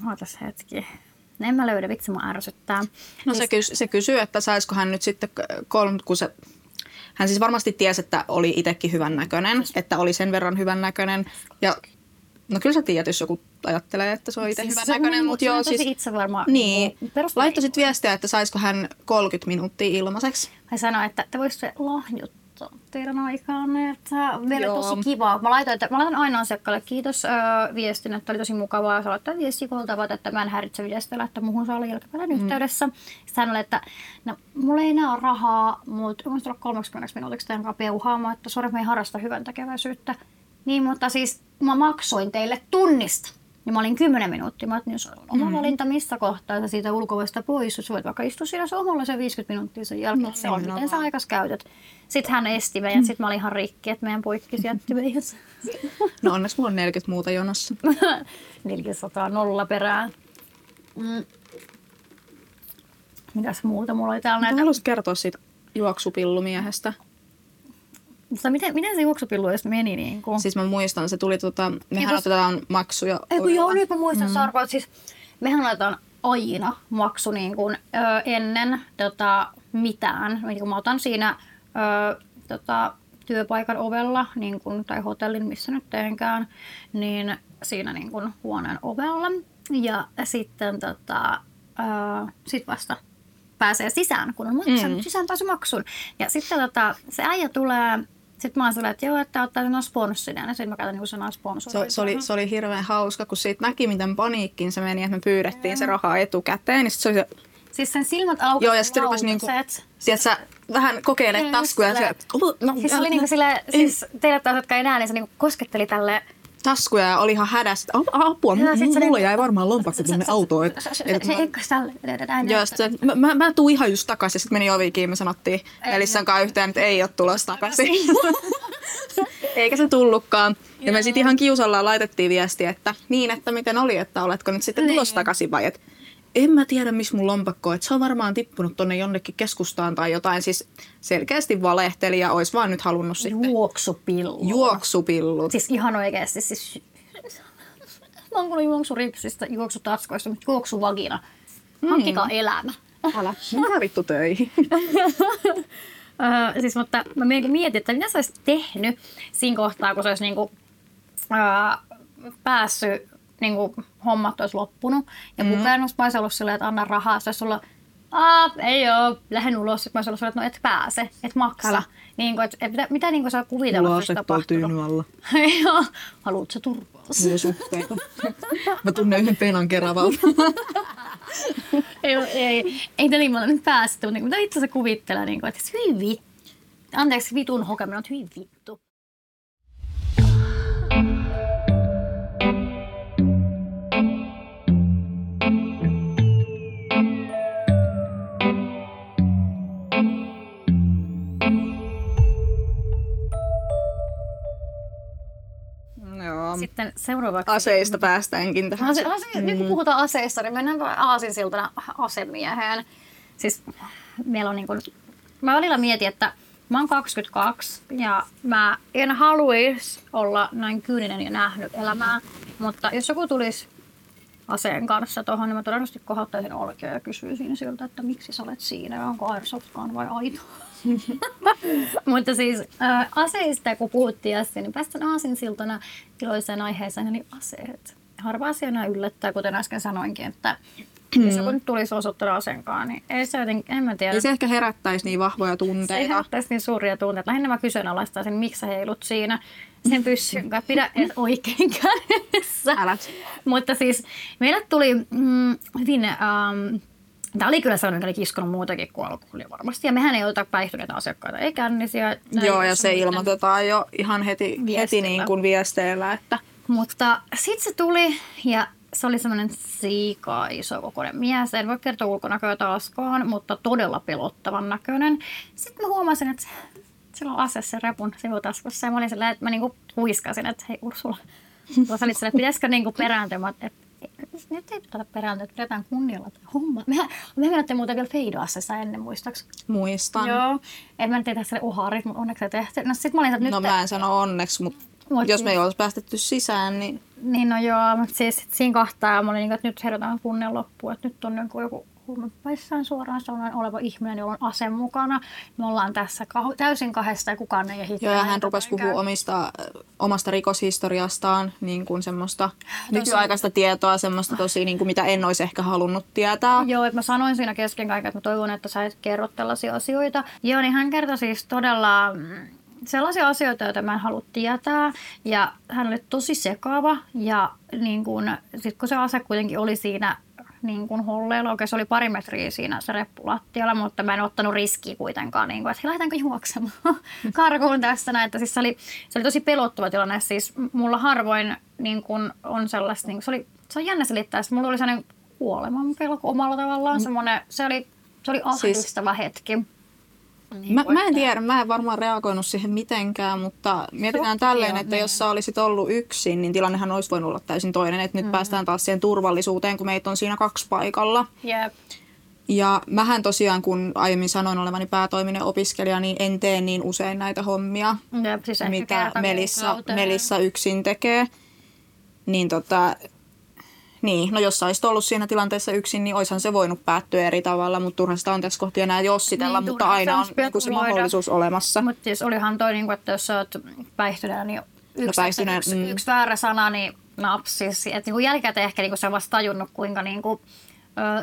Ootas hetki. En mä löydä, vitsi mun ärsyttää. No se, kys, se kysyy, että saisiko hän nyt sitten kolme, kun se hän siis varmasti tiesi, että oli itsekin hyvän näköinen, että oli sen verran hyvän näköinen. Ja no kyllä sä tiedät, jos joku ajattelee, että se on itse siis hyvän näköinen. Mutta joo, siis, itse varmaan. Niin, niin laittoi sitten viestiä, että saisiko hän 30 minuuttia ilmaiseksi. Hän sanoi, että te voisitte lahjuttaa teidän aikaan, että meillä on tosi kiva. Mä laitan, että, mä laitan aina asiakkaalle kiitos äh, viestin, että oli tosi mukavaa. Sä laittaa viestiä tavat, että mä en häiritse viestillä, että muuhun saa olla jälkipäivän mm. yhteydessä. Sitten hän oli, että no, mulla ei enää ole rahaa, mutta mä tulla 30 minuutiksi teidän kanssa peuhaamaan, että sori, mä en harrasta hyvän tekeväisyyttä. Niin, mutta siis mä maksoin teille tunnista. Ja mä olin 10 minuuttia. Mä ajattelin, että oma mm. valinta missä kohtaa sä siitä ulkovesta pois. Sä voit vaikka istua siinä omalla se 50 minuuttia sen jälkeen. No, se on, miten sä aikas käytät. Sitten hän esti meidän. Mm. Sitten mä olin ihan rikki, että meidän poikki jätti meidät. No onneksi mulla on 40 muuta jonossa. 400 nolla perään. Mm. Mitäs muuta mulla oli täällä näitä? Haluaisit kertoa siitä juoksupillumiehestä? Mutta miten, miten se juoksupillu edes meni? Niin kuin? Siis mä muistan, se tuli, tota, mehän Kiitos. otetaan maksuja. Ei kun joo, nyt mä muistan mm. Sarko, että siis mehän otetaan aina maksu niin kuin, ö, ennen tota, mitään. Niin kuin mä otan siinä ö, tota, työpaikan ovella niin kuin, tai hotellin, missä nyt teenkään, niin siinä niin kuin, huoneen ovella. Ja sitten tota, ö, sit vasta pääsee sisään, kun on maksanut mm. sisäänpääsymaksun. Ja sitten tota, se äijä tulee sitten mä oon että joo, että ottaa sanan sponssina. Ja sitten mä käytän niin sanaa sponsori. Se, se, oli, se oli hirveän hauska, kun siitä näki, miten paniikkiin se meni, että me pyydettiin ja. se rahaa etukäteen. Niin sit se oli se... Siis sen silmät aukesi Joo, ja sitten rupesi niinku, tiedätkö, vähän kokeilemaan taskuja. Se, no, siis se oli niinku sille, siis teille taas, jotka ei näe, niin se niinku kosketteli tälle taskuja ja oli ihan hädässä. Apua, ja, mulla niinku, jäi varmaan lompakko tuonne autoon. Se, se Joo, sitten mä, mä, mä tuun ihan just takaisin. Sitten meni ovi kiinni, me sanottiin Elissan kanssa yhteen, että ei ole tulossa takaisin. Eikä se tullutkaan. Ja me sitten ihan kiusallaan laitettiin viestiä, että niin, että miten oli, että oletko nyt sitten tulossa takaisin vai että en mä tiedä, missä mun lompakko on. Se on varmaan tippunut tonne jonnekin keskustaan tai jotain. Siis selkeästi valehteli ja olisi vaan nyt halunnut sitten... Juoksupillu. Juoksupillut. Siis ihan oikeasti. Siis... Mä oon kuullut juoksuripsistä, juoksutatskoista, mutta juoksuvagina. Hankkikaa mm. elämä. Älä. Mitä vittu töihin? Uh, siis, mutta mä mietin, että mitä sä olisit tehnyt siinä kohtaa, kun se olisi niinku, uh, päässyt, niinku, hommat olisi loppunut. Ja mm. mä olisin ollut silleen, että anna rahaa. Se olisi ollut, Aa, ei oo, lähden ulos. Sitten mä olisin ollut silleen, että no et pääse, et maksa. Älä. Niin kuin, et, et, mitä, mitä niin saa kuvitella, Mulla on tapahtunut? alla. Joo, haluatko sä turvaa? Suhteita. Mä tunnen yhden penan keravalta. ei, ei, ei tällä mä nyt päästy, mutta mitä itse se kuvittelee, niin kuin, että hyvin vittu. Anteeksi, vitun hokeminen on hyvin vittu. Seuraavaksi... Aseista päästäänkin tähän. Ase, ase, mm. Nyt kun puhutaan aseista, niin mennään aasinsiltana asemieheen. Siis meillä on niin kuin, mä välillä mietin, että mä oon 22 ja mä en haluaisi olla näin kyyninen ja nähnyt elämää, mutta jos joku tulisi aseen kanssa tuohon, niin mä todennäköisesti kohottaisin olkea ja kysyisin siltä, että miksi sä olet siinä, onko airsoftkaan vai aito. Mutta siis äh, aseista kun puhuttiin äsken, niin päästään aasinsiltana iloiseen aiheeseen, eli aseet. Harva asia yllättää, kuten äsken sanoinkin, että Mm. Jos joku nyt tulisi osoittaa asenkaan, niin ei se jotenkin, en mä tiedä. Ei se ehkä herättäisi niin vahvoja tunteita. Se herättäisi niin suuria tunteita. Lähinnä mä kyseenalaistaisin, miksi sä heilut siinä sen pyssyn kanssa. Pidä et oikein kädessä. Älä. Mutta siis meille tuli mm, hyvin... Um, Tämä oli kyllä sellainen, joka oli kiskonut muutakin kuin alkoholia varmasti. Ja mehän ei ota päihtyneitä asiakkaita, ei kännisiä. Joo, ja se ilmoitetaan jo ihan heti, heti niin kuin viesteillä. Että... Mutta sitten se tuli ja se oli semmoinen siika iso kokoinen mies. En voi kertoa ulkonäköä taaskaan, mutta todella pelottavan näköinen. Sitten mä huomasin, että sillä on ase se repun sivutaskussa. Ja mä olin sillä, että mä niinku huiskasin, että hei Ursula. Tuossa sä että pitäisikö niinku perääntyä, että nyt ei pitää perääntyä, että pidetään kunnialla homma. Mehän, me menette muuten vielä feidoassa ennen, muistaaks? Muistan. Joo. En mä nyt tehdä sille uharit, mutta onneksi ei tehty. No sit mä olin, että nyt... No mä en sano onneksi, mutta Mut jos me ei olisi päästetty sisään, niin... Niin no joo, mutta siis siinä kohtaa mä olin niin, että nyt herätään kunnen loppuun, että nyt on joku, joku huumepäissään suoraan sellainen oleva ihminen, jolla on ase mukana. Me ollaan tässä kah- täysin kahdesta ja kukaan ei ehdi. Joo, ja hän rupesi puhua omista, omasta rikoshistoriastaan, niin kuin semmoista tosi... nykyaikaista tietoa, semmoista tosi, niin kuin mitä en olisi ehkä halunnut tietää. Joo, että mä sanoin siinä kesken kaiken, että mä toivon, että sä et kerro tällaisia asioita. Joo, niin hän kertoi siis todella mm, sellaisia asioita, joita mä en halua tietää. Ja hän oli tosi sekaava ja niin kun, sit kun se ase kuitenkin oli siinä niin kuin holleilla. Oikein se oli pari metriä siinä se reppulattialla, mutta mä en ottanut riskiä kuitenkaan, niin kuin, että lähdetäänkö juoksemaan karkuun tästä näin. Että siis se, oli, se oli tosi pelottava tilanne. Siis mulla harvoin niin kuin, on sellaista, niin kuin, se, oli, se on jännä selittää, että mulla oli sellainen kuoleman pelko omalla tavallaan. Mm. Semmoinen, se oli, se oli ahdistava siis, hetki. Niin mä, mä en tiedä, mä en varmaan reagoinut siihen mitenkään, mutta mietitään Shokki tälleen, että niin. jos sä olisit ollut yksin, niin tilannehan olisi voinut olla täysin toinen. Että nyt mm. päästään taas siihen turvallisuuteen, kun meitä on siinä kaksi paikalla. Yep. Ja mähän tosiaan, kun aiemmin sanoin olevani päätoiminen opiskelija, niin en tee niin usein näitä hommia, Jep, siis mitä Melissa, Melissa yksin tekee. Niin tota, niin, no jos olisit ollut siinä tilanteessa yksin, niin olisihan se voinut päättyä eri tavalla, mutta turha sitä on tässä kohti enää jossitella, niin, mutta aina on niin se mahdollisuus olemassa. Mutta siis olihan toi, niin kuin, että jos olet päihtyneenä, niin yksi, no päihtyneen, yksi, mm. yksi väärä sana, niin napsis. Että niin jälkikäteen ehkä niin se on vasta tajunnut, kuinka niin kuin,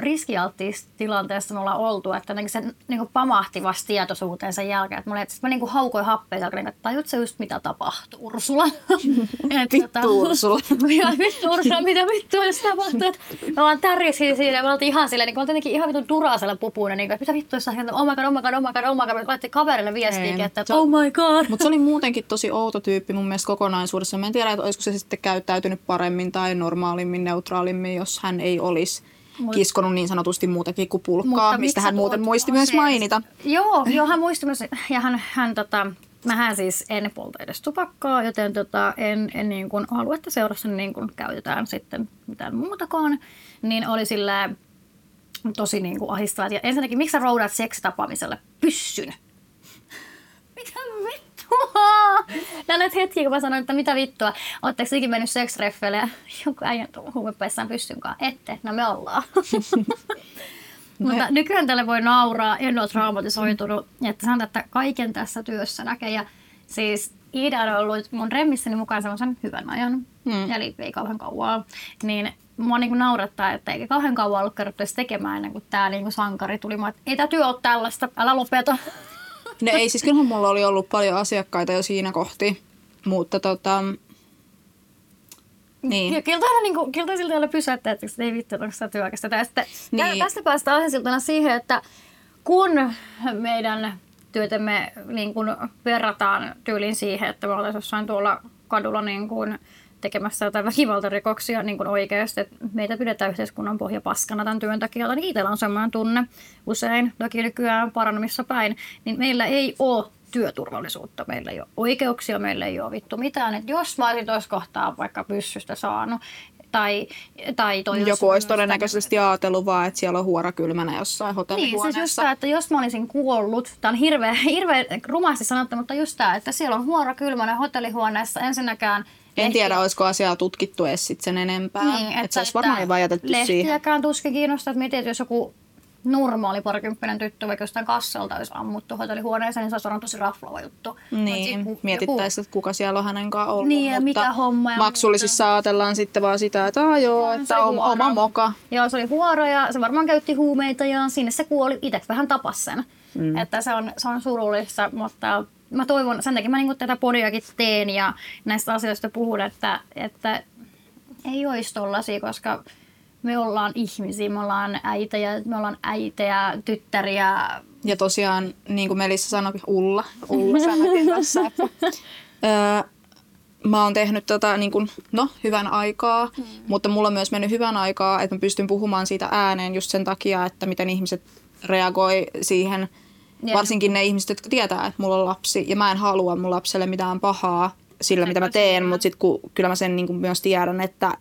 riskialttiissa tilanteessa me ollaan oltu, että se niin kuin pamahti vasta tietoisuuteen sen jälkeen. Että mä, että mä niin kuin haukoin happea että tajut sä just mitä tapahtui, Ursula? vittu tota, Ursula. vittu Ursula, mitä vittua jos tapahtuu? Mä vaan tärjisin siinä, mä oltiin ihan silleen, niin mä oltiin ihan vittu durasella pupuina, niin kuin, että mitä vittu jos sä oh my god, oh my god, oh my god, oh my god, laitti kaverille viestiä, että oh my god. Mutta se oli muutenkin tosi outo tyyppi mun mielestä kokonaisuudessa. Mä en tiedä, että olisiko se sitten käyttäytynyt paremmin tai normaalimmin, neutraalimmin, jos hän ei olisi Mut, kiskonut niin sanotusti muutakin kuin pulkkaa, mistä hän muuten muisti myös mainita. Joo, joo, hän muisti myös, ja hän, hän tota, mähän siis en polta edes tupakkaa, joten tota, en, en niin kuin halua, että seurassa niin kuin käytetään sitten mitään muutakaan. Niin oli sillä tosi niin kuin ahistavaa. Ja ensinnäkin, miksi sä roudat seksitapaamiselle pyssyn? Nämä näitä hetkiä, kun mä sanoin, että mitä vittua, ootteko sikin mennyt seksreffeille ja joku äijän huumepäissään pyssyn kanssa? Ette, no me ollaan. Mutta nykyään tälle voi nauraa, en ole traumatisoitunut. Että sanotaan, että kaiken tässä työssä näkee. Ja siis Iida on ollut mun remmissäni mukaan semmoisen hyvän ajan, hmm. eli ei kauhean kauan. Niin mua niin naurattaa, että eikä kauhean kauan ollut kerrottu tekemään ennen kuin tämä niin sankari tuli. Mä, että ei tämä työ ole tällaista, älä lopeta. No ei, siis kyllähän mulla oli ollut paljon asiakkaita jo siinä kohti, mutta tota, niin. Kyllä aina niin kuin, kyllä siltä pysäyttää, että ei vittu, onko sitä työkästä. Tästä, niin. tästä päästään aihesiltana siihen, että kun meidän työtämme niin kuin verrataan tyyliin siihen, että me oltaisiin jossain tuolla kadulla niin kuin tekemässä jotain väkivaltarikoksia niin kuin oikeasti, että meitä pidetään yhteiskunnan pohja paskana tämän työn takia, niin itsellä on sellainen tunne usein, toki nykyään paranomissa päin, niin meillä ei ole työturvallisuutta, meillä ei ole oikeuksia, meillä ei ole vittu mitään. Että jos mä olisin tuossa kohtaa vaikka pyssystä saanut, Tai, tai toi Joku olisi todennäköisesti ajatellut vaan, että siellä on huora kylmänä jossain hotellihuoneessa. Niin, siis just tämä, että jos mä olisin kuollut, tämä on hirveän, hirveän rumasti sanottu, mutta just tämä, että siellä on huora kylmänä hotellihuoneessa ensinnäkään en Lehti... tiedä, olisiko asiaa tutkittu edes sit sen enempää. Niin, että, että se olisi varmaan vaan jätetty siihen. Lehtiäkään tuskin kiinnostaa, että mietit, jos joku normaali parikymppinen tyttö vaikka jostain kassalta olisi ammuttu hotellihuoneeseen, niin se olisi varmaan tosi raflava juttu. Niin, sit, mietittäisiin, että kuka siellä on hänen kanssaan ollut. Niin, ja mutta homma. Ja maksullisissa muuta. ajatellaan sitten vaan sitä, että Aa, joo, että on oma moka. Joo, se oli huoro ja se varmaan käytti huumeita ja sinne se kuoli. Itse vähän tapas sen. Mm. Että se on, se on surullista, mutta mä toivon, sen takia mä niin tätä podiakin teen ja näistä asioista puhun, että, että ei olisi tollasia, koska me ollaan ihmisiä, me ollaan äitejä, me ollaan äitejä, tyttäriä. Ja tosiaan, niin kuin Melissa sanoi, Ulla, Ulla sanoikin tässä, että öö, mä oon tehnyt tota, niin kuin, no, hyvän aikaa, mm. mutta mulla on myös mennyt hyvän aikaa, että mä pystyn puhumaan siitä ääneen just sen takia, että miten ihmiset reagoi siihen, yeah. varsinkin ne ihmiset, jotka tietää, että mulla on lapsi, ja mä en halua mun lapselle mitään pahaa sillä, mitä mä teen, mutta sitten kyllä mä sen niin kuin myös tiedän, että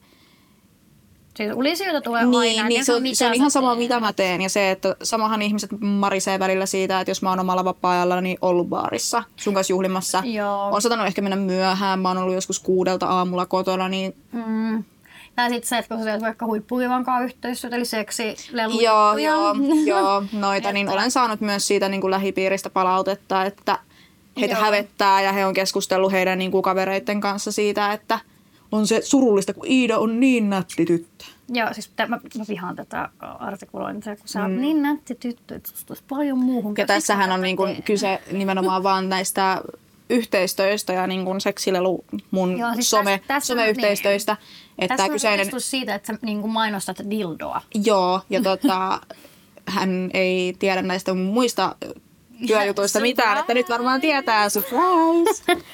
Siis ulisioita tulee niin, aina. Niin, se on, se on ihan sama, mitä mä teen. Ja se, että samahan ihmiset marisee välillä siitä, että jos mä oon omalla vapaa-ajalla, niin ollut baarissa sun kanssa juhlimassa. Joo. On satanut ehkä mennä myöhään. Mä oon ollut joskus kuudelta aamulla kotona, niin... Mm. Tai sitten se, että kun sä vaikka huippuvivan kanssa yhteistyötä, eli seksi Joo, joo, joo, noita, niin olen saanut myös siitä niin kuin lähipiiristä palautetta, että heitä joo. hävettää ja he on keskustellut heidän niin kuin kavereiden kanssa siitä, että – on se surullista, kun Iida on niin nätti tyttö. Joo, siis mä, mä vihaan tätä artikulointia, kun sä mm. oot niin nätti tyttö, että susta olisi paljon muuhun. Ja tässähän on niin kuin kyse nimenomaan vaan näistä yhteistöistä ja niin kuin seksilelu mun Joo, siis some, tässä, tässä someyhteistyöistä. Niin. Että tässä kyseinen... on siitä, että sä niin kuin mainostat dildoa. Joo, ja tota, hän ei tiedä näistä muista työjutuista mitään, että nyt varmaan tietää, surprise!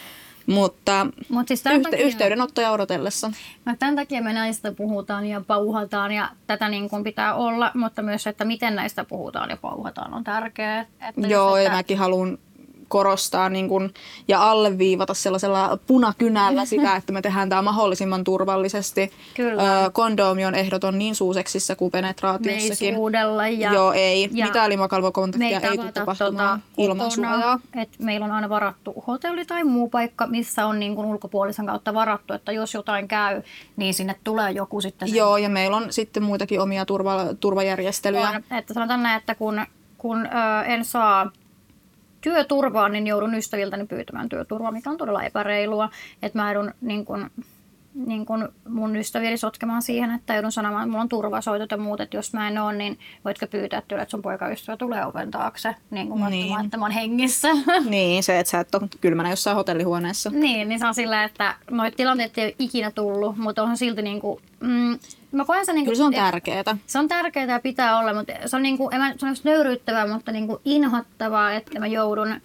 Mutta Mut siis yhte- takia, yhteydenottoja odotellessa. No tämän takia me näistä puhutaan ja pauhataan ja tätä niin kuin pitää olla, mutta myös, että miten näistä puhutaan ja pauhataan on tärkeää. Että Joo, jos, että... ja mäkin haluan korostaa niin kun, ja alleviivata sellaisella punakynällä sitä, että me tehdään tämä mahdollisimman turvallisesti. Kyllä. Ö, kondoomi on ehdoton niin suuseksissa kuin penetraatiossakin. Me ei ja, Joo, ei. Ja Mitään limakalvokontaktia ei tule tapahtumaan tota, ilman suojaa. Et meillä on aina varattu hotelli tai muu paikka, missä on niin kun ulkopuolisen kautta varattu, että jos jotain käy, niin sinne tulee joku sitten. Sen... Joo, ja meillä on sitten muitakin omia turva, turvajärjestelyjä. On, että sanotaan näin, että kun, kun ö, en saa työturvaa, niin joudun ystäviltäni pyytämään työturvaa, mikä on todella epäreilua. Että mä joudun niin kun, niin kun mun ystävieni sotkemaan siihen, että joudun sanomaan, että mulla on turvasoitot ja muut, että jos mä en ole, niin voitko pyytää että sun poikaystävä tulee oven taakse, niin kun niin. että mä oon hengissä. Niin, se, että sä et ole kylmänä jossain hotellihuoneessa. Niin, niin se on sillä, että noita tilanteet ei ole ikinä tullut, mutta on silti niin kuin, mm, mä koen sen, niin kuin, Kyllä se on tärkeää. Se on tärkeää ja pitää olla, mutta se on, niin kuin, en mä, se on nöyryyttävää, mutta niin kuin inhottavaa, että mä joudun ö,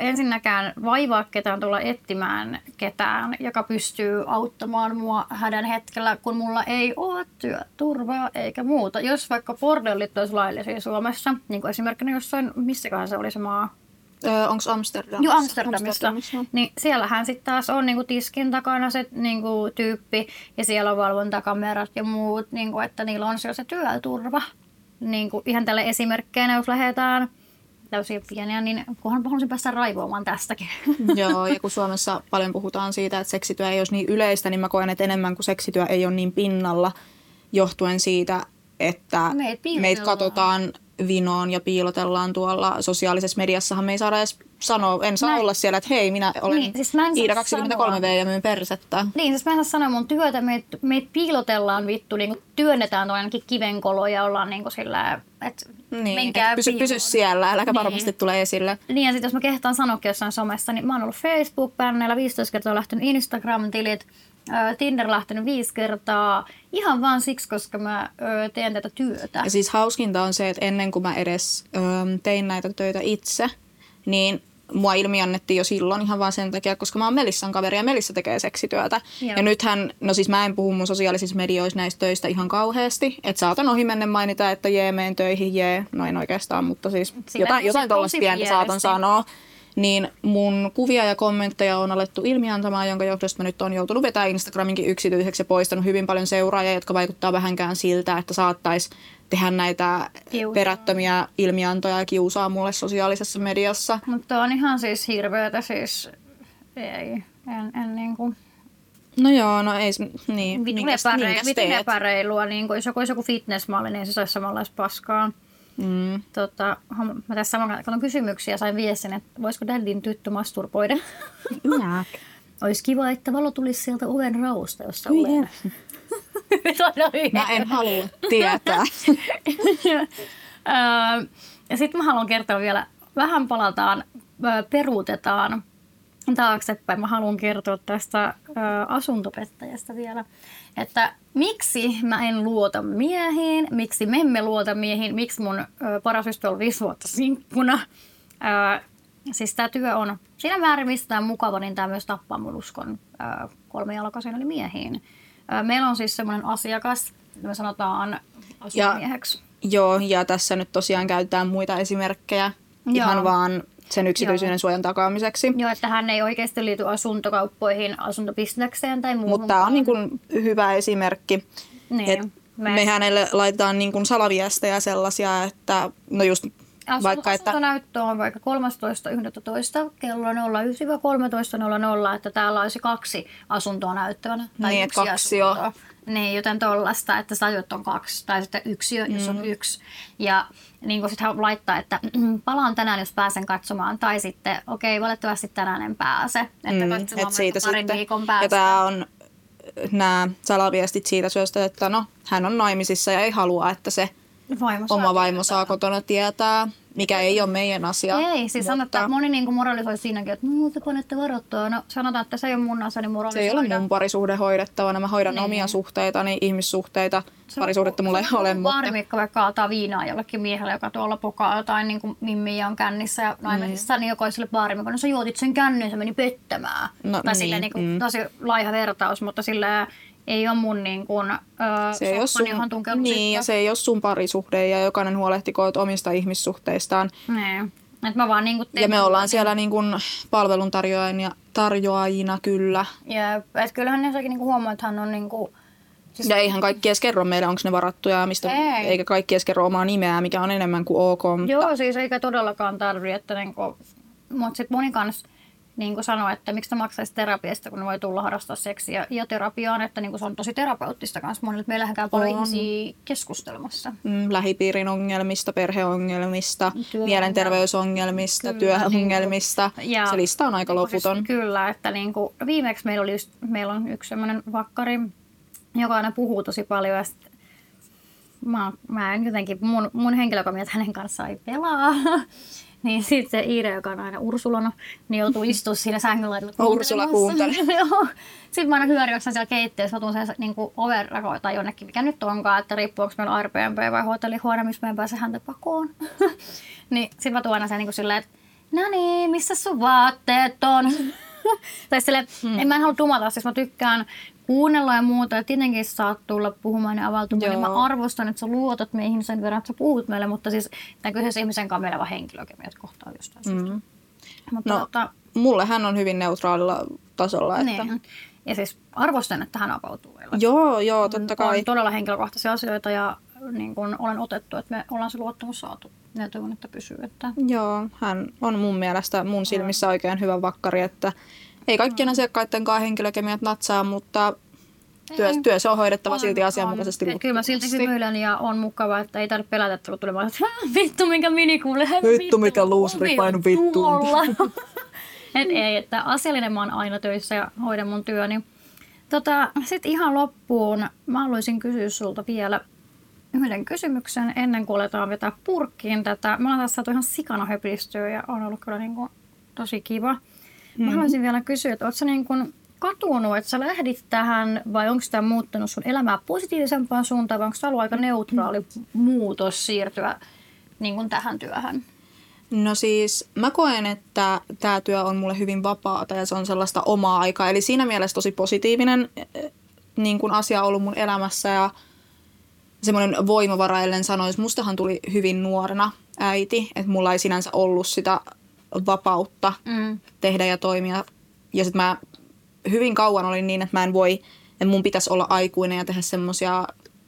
ensinnäkään vaivaa ketään tulla etsimään ketään, joka pystyy auttamaan mua hädän hetkellä, kun mulla ei ole työturvaa eikä muuta. Jos vaikka bordellit olisi laillisia Suomessa, niin kuin esimerkkinä jossain, missäköhän se oli se maa, Öö, Onko Amsterdamissa? Joo, Amsterdamissa. Amsterdamissa. Niin siellähän sitten taas on niinku tiskin takana se niinku tyyppi ja siellä on valvontakamerat ja muut, niinku, että niillä on se työturva. Niinku, ihan tälle esimerkkeinä, jos lähdetään täysin pieniä, niin kunhan haluaisin päästä raivoamaan tästäkin. Joo, ja kun Suomessa paljon puhutaan siitä, että seksityö ei olisi niin yleistä, niin mä koen, että enemmän kuin seksityö ei ole niin pinnalla, johtuen siitä, että meitä katsotaan vinoon ja piilotellaan tuolla sosiaalisessa mediassahan me ei saada edes sanoa, en saa mä... olla siellä, että hei, minä olen niin, siis mä Iida 23V ja myyn persettä. Niin, siis mä en saa sanoa mun työtä, meitä meit piilotellaan vittu, niin työnnetään tuon ainakin kivenkolo ja ollaan niin kuin sillä, että niin, menkää pysy, pysy siellä, äläkä niin. varmasti tule esille. Niin, ja sitten jos mä kehtaan sanoa jossain somessa, niin mä oon ollut Facebook-bänneillä, 15 kertaa lähtenyt Instagram-tilit, Tinder lähtenyt viisi kertaa ihan vaan siksi, koska mä ö, teen tätä työtä. Ja siis hauskinta on se, että ennen kuin mä edes ö, tein näitä töitä itse, niin mua ilmiannettiin jo silloin ihan vaan sen takia, koska mä oon Melissan kaveri ja Melissa tekee seksityötä. Joo. Ja nythän, no siis mä en puhu mun sosiaalisissa medioissa näistä töistä ihan kauheasti. Että saatan ohi mennä mainita, että jee, meen töihin, jee. No en oikeastaan, mutta siis Sillä jotain, jotain tuollaista pientä saatan sanoa. Niin mun kuvia ja kommentteja on alettu ilmiantamaan, jonka johdosta mä nyt on joutunut vetämään Instagraminkin yksityiseksi ja poistanut hyvin paljon seuraajia, jotka vaikuttaa vähänkään siltä, että saattaisi tehdä näitä Kiusaa. perättömiä ilmiantoja ja kiusaa mulle sosiaalisessa mediassa. Mutta on ihan siis hirveätä siis, ei, en, en niin kuin, No joo, no ei niin. vitun epäreilua, niin kuin, jos joku olisi joku fitnessmalli, niin se saisi samanlaista paskaa. Mm. Tota, mä tässä samalla kun on kysymyksiä, sain viestin, että voisiko Daddyn tyttö masturboida. Olisi kiva, että valo tulisi sieltä oven raosta, jossa Hyi olen. Mä en halua tietää. Ja sitten mä haluan kertoa vielä, vähän palataan, peruutetaan taaksepäin. Mä haluan kertoa tästä öö, asuntopettajasta vielä, että miksi mä en luota miehiin, miksi me emme luota miehiin, miksi mun paras ystävä on viisi vuotta sinkkuna. Siis tämä työ on siinä määrin, mistä tämä on mukava, niin tämä myös tappaa mun uskon kolmijalkaisiin eli miehiin. Meillä on siis semmoinen asiakas, me sanotaan asumieheksi. Joo, ja tässä nyt tosiaan käytetään muita esimerkkejä ihan Joo. vaan sen yksityisyyden suojan takaamiseksi. Joo, että hän ei oikeasti liity asuntokauppoihin, asuntobisnekseen tai muuhun. Mutta tämä on niin kuin hyvä esimerkki. Niin, Et me- me hänelle laitetaan niin kuin salaviestejä sellaisia, että no just Asun- vaikka, että Asuntonäyttö on vaikka 13.11. kello 09-13.00, että täällä olisi kaksi asuntoa näyttävänä. Tai Niin, kaksi jo. Niin, joten tollasta, että tajut on kaksi, tai sitten yksi, jos Mm. on yksi. Ja niin kuin sitten hän laittaa, että palaan tänään, jos pääsen katsomaan, tai sitten okei, valitettavasti tänään en pääse. Että mm, et siitä parin sitten. viikon päästä. Ja tämä on nämä salaviestit siitä syystä, että no, hän on naimisissa ja ei halua, että se Vaimo oma vaimo tietää. saa kotona tietää, mikä ei ole meidän asia. Ei, siis sanotaan, että moni niin moralisoi siinäkin, että no, te panette varoittaa. No sanotaan, että se ei ole mun asia, niin Se moralisoida. ei ole mun parisuhde hoidettavana. Mä hoidan Niin. omia suhteitani, ihmissuhteita. Se Parisuhdetta mulla ei se ole, mutta... Baarimikko vaikka kaataa viinaa jollekin miehelle, joka tuolla pokaa jotain niin kuin mimmiä on kännissä ja naimisissa, niin joka sille baarimikko, no sä juotit sen kännyn, se meni pettämään. No tai niin, silleen niin kuin, mm. tosi laiha vertaus, mutta sillä ei ole mun niin kuin, öö, Se ei, ole sun, johon tunkeudu niin, ja se ei ole sun parisuhde ja jokainen huolehtikoon omista ihmissuhteistaan. Niin. Et mä vaan niin Ja me ollaan siellä niin kuin palveluntarjoajina tarjoajina kyllä. Ja, et kyllähän ne niin kuin huomaa, että hän on niin kuin, siis Ja eihän kaikki edes kerro meille, onko ne varattuja, ja mistä, Ei. eikä kaikki edes kerro omaa nimeä, mikä on enemmän kuin ok. Mutta Joo, siis eikä todellakaan tarvi, että niinku, mutta sitten moni kans niinku sanoo, että miksi ne maksaisi terapiasta, kun ne voi tulla harrastaa seksiä ja terapiaan, että niinku se on tosi terapeuttista kanssa monille. Meillähän käy paljon On. ihmisiä keskustelemassa. mm, lähipiirin ongelmista, perheongelmista, Työ- mielenterveysongelmista, Kyllä, työongelmista. Ja- Se lista on aika loputon. Siis kyllä, että niinku, viimeksi meillä, oli just, meillä on yksi sellainen vakkari, joka aina puhuu tosi paljon ja sit mä, mä en jotenkin, mun, mun henkilökomiat hänen kanssaan ei pelaa. Niin sitten se Iire, joka on aina Ursulana, niin joutuu istua siinä sängyllä Ursula kuuntelemassa. Joo. Sitten mä aina hyöryöksän siellä keittiössä, mä sen niin oven rakoon tai jonnekin, mikä nyt onkaan, että riippuu onko meillä Airbnb vai hotellihuone, missä mä en pääse häntä pakoon. niin sitten mä tuon aina sen niin kuin silleen, että no niin, missä sun vaatteet on? tai silleen, hmm. en mä en halua dumata, siis mä tykkään kuunnella ja muuta. Ja tietenkin saat tulla puhumaan ja avautumaan, niin Joo. mä arvostan, että sä luotat meihin sen verran, että sä puhut meille, mutta siis tämän kyseisen ihmisen kanssa meillä vaan henkilökemiat kohtaa jostain syystä. Mm. Mutta No, tota, Mulle hän on hyvin neutraalilla tasolla. Että... niin. Ja siis arvostan, että hän avautuu meille. Joo, joo, totta kai. On todella henkilökohtaisia asioita ja niin kun olen otettu, että me ollaan se luottamus saatu. Ja toivon, että pysyy. Että... Joo, hän on mun mielestä mun silmissä oikein hyvä vakkari, että ei kaikkien asiakkaiden kanssa henkilökemiat natsaa, mutta työ, Ei. työ se on hoidettava On, silti asianmukaisesti. on. Kyllä mä silti hymyilen ja on mukava, että ei tarvitse pelätä, että tulemaan, että "Hä, vittu minkä minikuule. Vittu, mikä luuseri painu vittuun." Et ei, että asiallinen mä oon aina töissä ja hoidan mun työni. Tota, Sitten ihan loppuun mä haluaisin kysyä sulta vielä yhden kysymyksen ennen kuin aletaan vetää purkkiin tätä. Mä oon tässä saatu ihan sikana höpistyä ja on ollut kyllä niin kuin tosi kiva. Mä haluaisin vielä kysyä, että ootko sä niin kuin katunut, että sä lähdit tähän vai onko tämä muuttanut sun elämää positiivisempaan suuntaan vai onko tämä ollut aika neutraali muutos siirtyä niin kuin tähän työhön? No siis mä koen, että tämä työ on mulle hyvin vapaata ja se on sellaista omaa aikaa. Eli siinä mielessä tosi positiivinen eh, niin kuin asia ollut mun elämässä ja semmoinen voimavara, ellen sanoisi. Mustahan tuli hyvin nuorena äiti, että mulla ei sinänsä ollut sitä vapautta Mm. tehdä ja toimia. Ja sitten mä hyvin kauan olin niin, että mä en voi, että mun pitäisi olla aikuinen ja tehdä semmoisia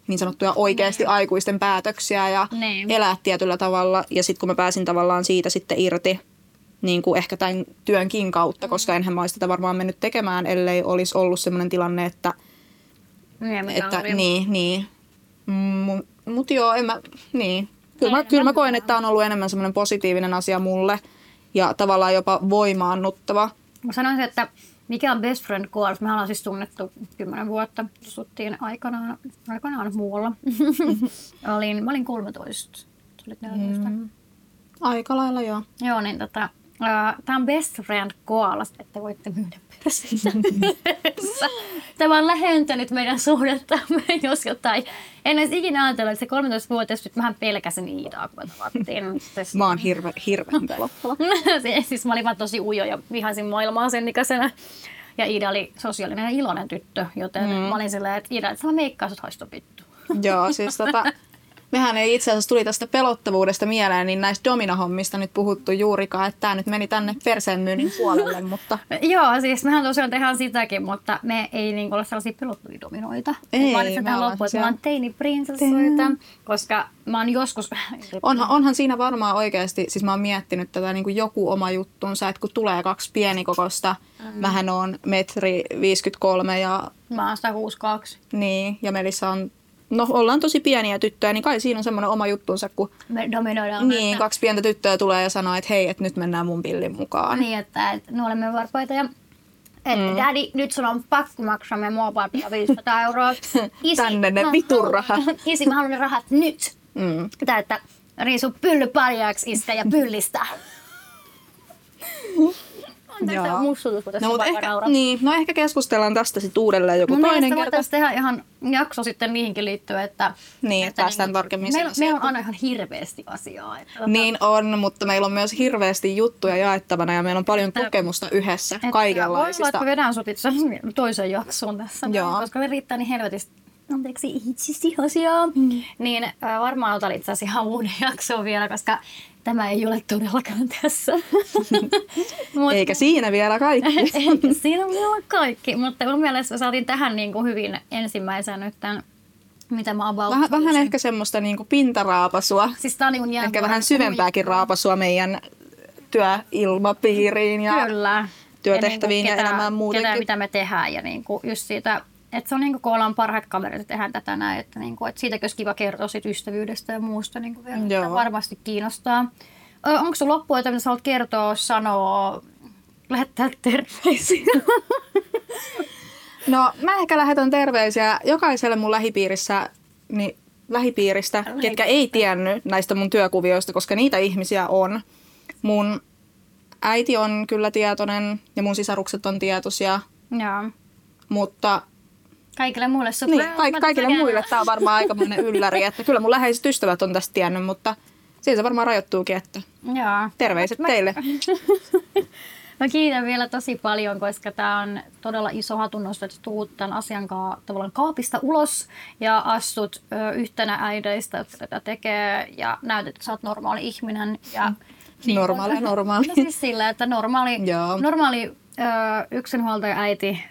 niin sanottuja oikeasti aikuisten päätöksiä ja Niin. elää tietyllä tavalla. Ja sitten kun mä pääsin tavallaan siitä sitten irti, niin kuin ehkä tämän työnkin kautta, koska enhän mä olisi tätä varmaan mennyt tekemään, ellei olisi ollut semmoinen tilanne, että, Niin, mikä että niin, niin. Mm, Mutta joo, en mä, niin. Kyllä mä, kyllä mä koen, että tämä on ollut enemmän semmoinen positiivinen asia mulle ja tavallaan jopa voimaannuttava. Mä sanoisin, että mikä on best friend goals? Me ollaan siis tunnettu kymmenen vuotta. Tuttiin aikanaan, aikanaan muualla. olin, mä olin 13. Sä olit 14. Mm. Aika lailla joo. Joo, niin tota, tämä on best friend goals, että voitte myydä. Tämä on lähentänyt meidän suhdettamme, jos jotain. En edes ikinä ajatellut, että se 13-vuotias, nyt mähän pelkäsin Iidaa, kun me tavattiin. Mä oon hirve, hirveän pelottava. siis mä olin vaan tosi ujo ja vihasin maailmaa sen ikäisenä. Ja Iida oli sosiaalinen ja iloinen tyttö, joten mm. mä olin silleen, että Iida, että sä meikkaa sut haisto vittu. Joo, siis tota, mehän ei itse asiassa tuli tästä pelottavuudesta mieleen, niin näistä dominohommista nyt puhuttu juurikaan, että tämä nyt meni tänne perseen myynnin puolelle, mutta Joo, siis mehän tosiaan tehdään sitäkin, mutta me ei niin olla sellaisia pelottuja dominoita. Ei, mä olin tähän loppuun, että mä oon teiniprinsessoita, koska mä oon joskus... onhan, onhan siinä varmaan oikeasti, siis mä oon miettinyt tätä niin kuin joku oma juttunsa, että kun tulee kaksi pienikokosta, mm. mähän on metri 53 ja Mä oon 162. niin, ja Melissa on, no ollaan tosi pieniä tyttöjä, niin kai siinä on semmoinen oma juttunsa, kun Me dominoidaan. niin, että- kaksi pientä tyttöä tulee ja sanoo, että hei, että nyt mennään mun pillin mukaan. Niin, että, että me olemme varpaita ja että mm. daddy, nyt sun on pakko maksaa meidän muopaapia 500 euroa. Tänne ne rahat. Isi, mä haluan ne rahat nyt. Mm. Tää, että riisu pylly paljaaksi iskä ja pyllistä. On Joo. tästä mussutus, kun tässä No, no, ehkä, niin, no ehkä keskustellaan tästä sitten uudelleen joku Mun toinen mielestä kerta. voitaisiin tehdä ihan jakso sitten niihinkin liittyen, että... Niin, että päästään tarkemmin Meillä, meillä on aina ihan hirveästi asiaa. Että, tota, Niin on, mutta meillä on myös hirveästi juttuja jaettavana ja meillä on paljon kokemusta yhdessä Että Voi kaikenlaisista. olla, että vedän sut itse toisen jakson tässä, näin, Joo. koska me riittää niin helvetistä anteeksi itsesi asiaa, mm. niin äh, varmaan otan itse asiassa ihan uuden jakson vielä, koska tämä ei ole todellakaan tässä. Mut, Eikä siinä vielä kaikki. eikä siinä on vielä kaikki, mutta mun mielestä saatiin tähän niin kuin hyvin ensimmäisen nyt tämän, mitä mä about Vähän, vähän ehkä semmoista niinku pintaraapasua, Siis tää on niin kuin ehkä vähän syvempääkin raapasua meidän työilmapiiriin ja Kyllä. työtehtäviin ja, niinku ketä- elämään muutenkin. Ketä, mitä me tehdään ja niinku just siitä, että se on niinku, kun ollaan parhaat kaverit ja tehdään tätä näin, että, niinku, että siitä olisi kiva kertoa sit ystävyydestä ja muusta niinku vielä, että varmasti kiinnostaa. Ö, Onko sun loppu, että mitä sä haluat kertoa, sanoa, lähettää terveisiä? No mä ehkä lähetän terveisiä jokaiselle mun lähipiirissä, niin lähipiiristä, ketkä ei tiennyt näistä mun työkuvioista, koska niitä ihmisiä on. Mun äiti on kyllä tietoinen ja mun sisarukset on tietoisia, Joo. mutta Kaikille muille super. niin, kaik- kaikille muille tämä on varmaan aikamoinen ylläri, että kyllä mun läheiset ystävät on tästä tiennyt, mutta siinä se varmaan rajoittuukin, että Joo. terveiset teille. Mä kiitän vielä tosi paljon, koska tämä on todella iso hatunnosto, että tuut tämän asian kaa, tavallaan kaapista ulos ja astut ö, yhtenä äideistä, jotka tätä tekee ja näytät, että sä oot normaali ihminen. Ja, Normaali, normaali. No siis sillä, että normaali, normaali ö, yksinhuoltaja äiti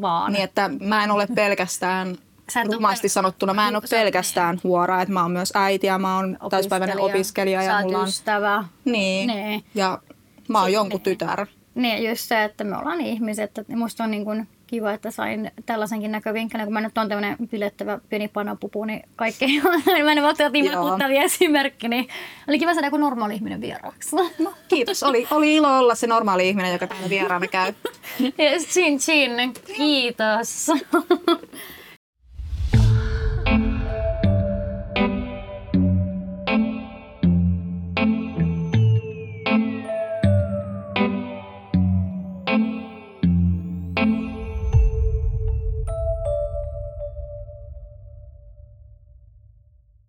vaan. Niin, että mä en ole pelkästään Sä rumasti pel- sanottuna, mä en ole pelkästään huora, että mä oon myös äiti ja mä oon täyspäiväinen opiskelija Sä ja mulla on... ystävä. Niin. Niin. Ja mä oon jonkun tytär. Niin, just se, että me ollaan ihmiset. Että musta on niin kuin kiva, että sain tällaisenkin näkövinkkelin. Kun mä nyt on tämmöinen pilettävä pieni panapupu, niin kaikki, mä en välttämättä niin vakuuttavia esimerkki, niin oli kiva saada joku normaali ihminen vieraaksi. No, kiitos. Oli, oli ilo olla se normaali ihminen, joka täällä vieraana käy. Ja Chin chin, kiitos.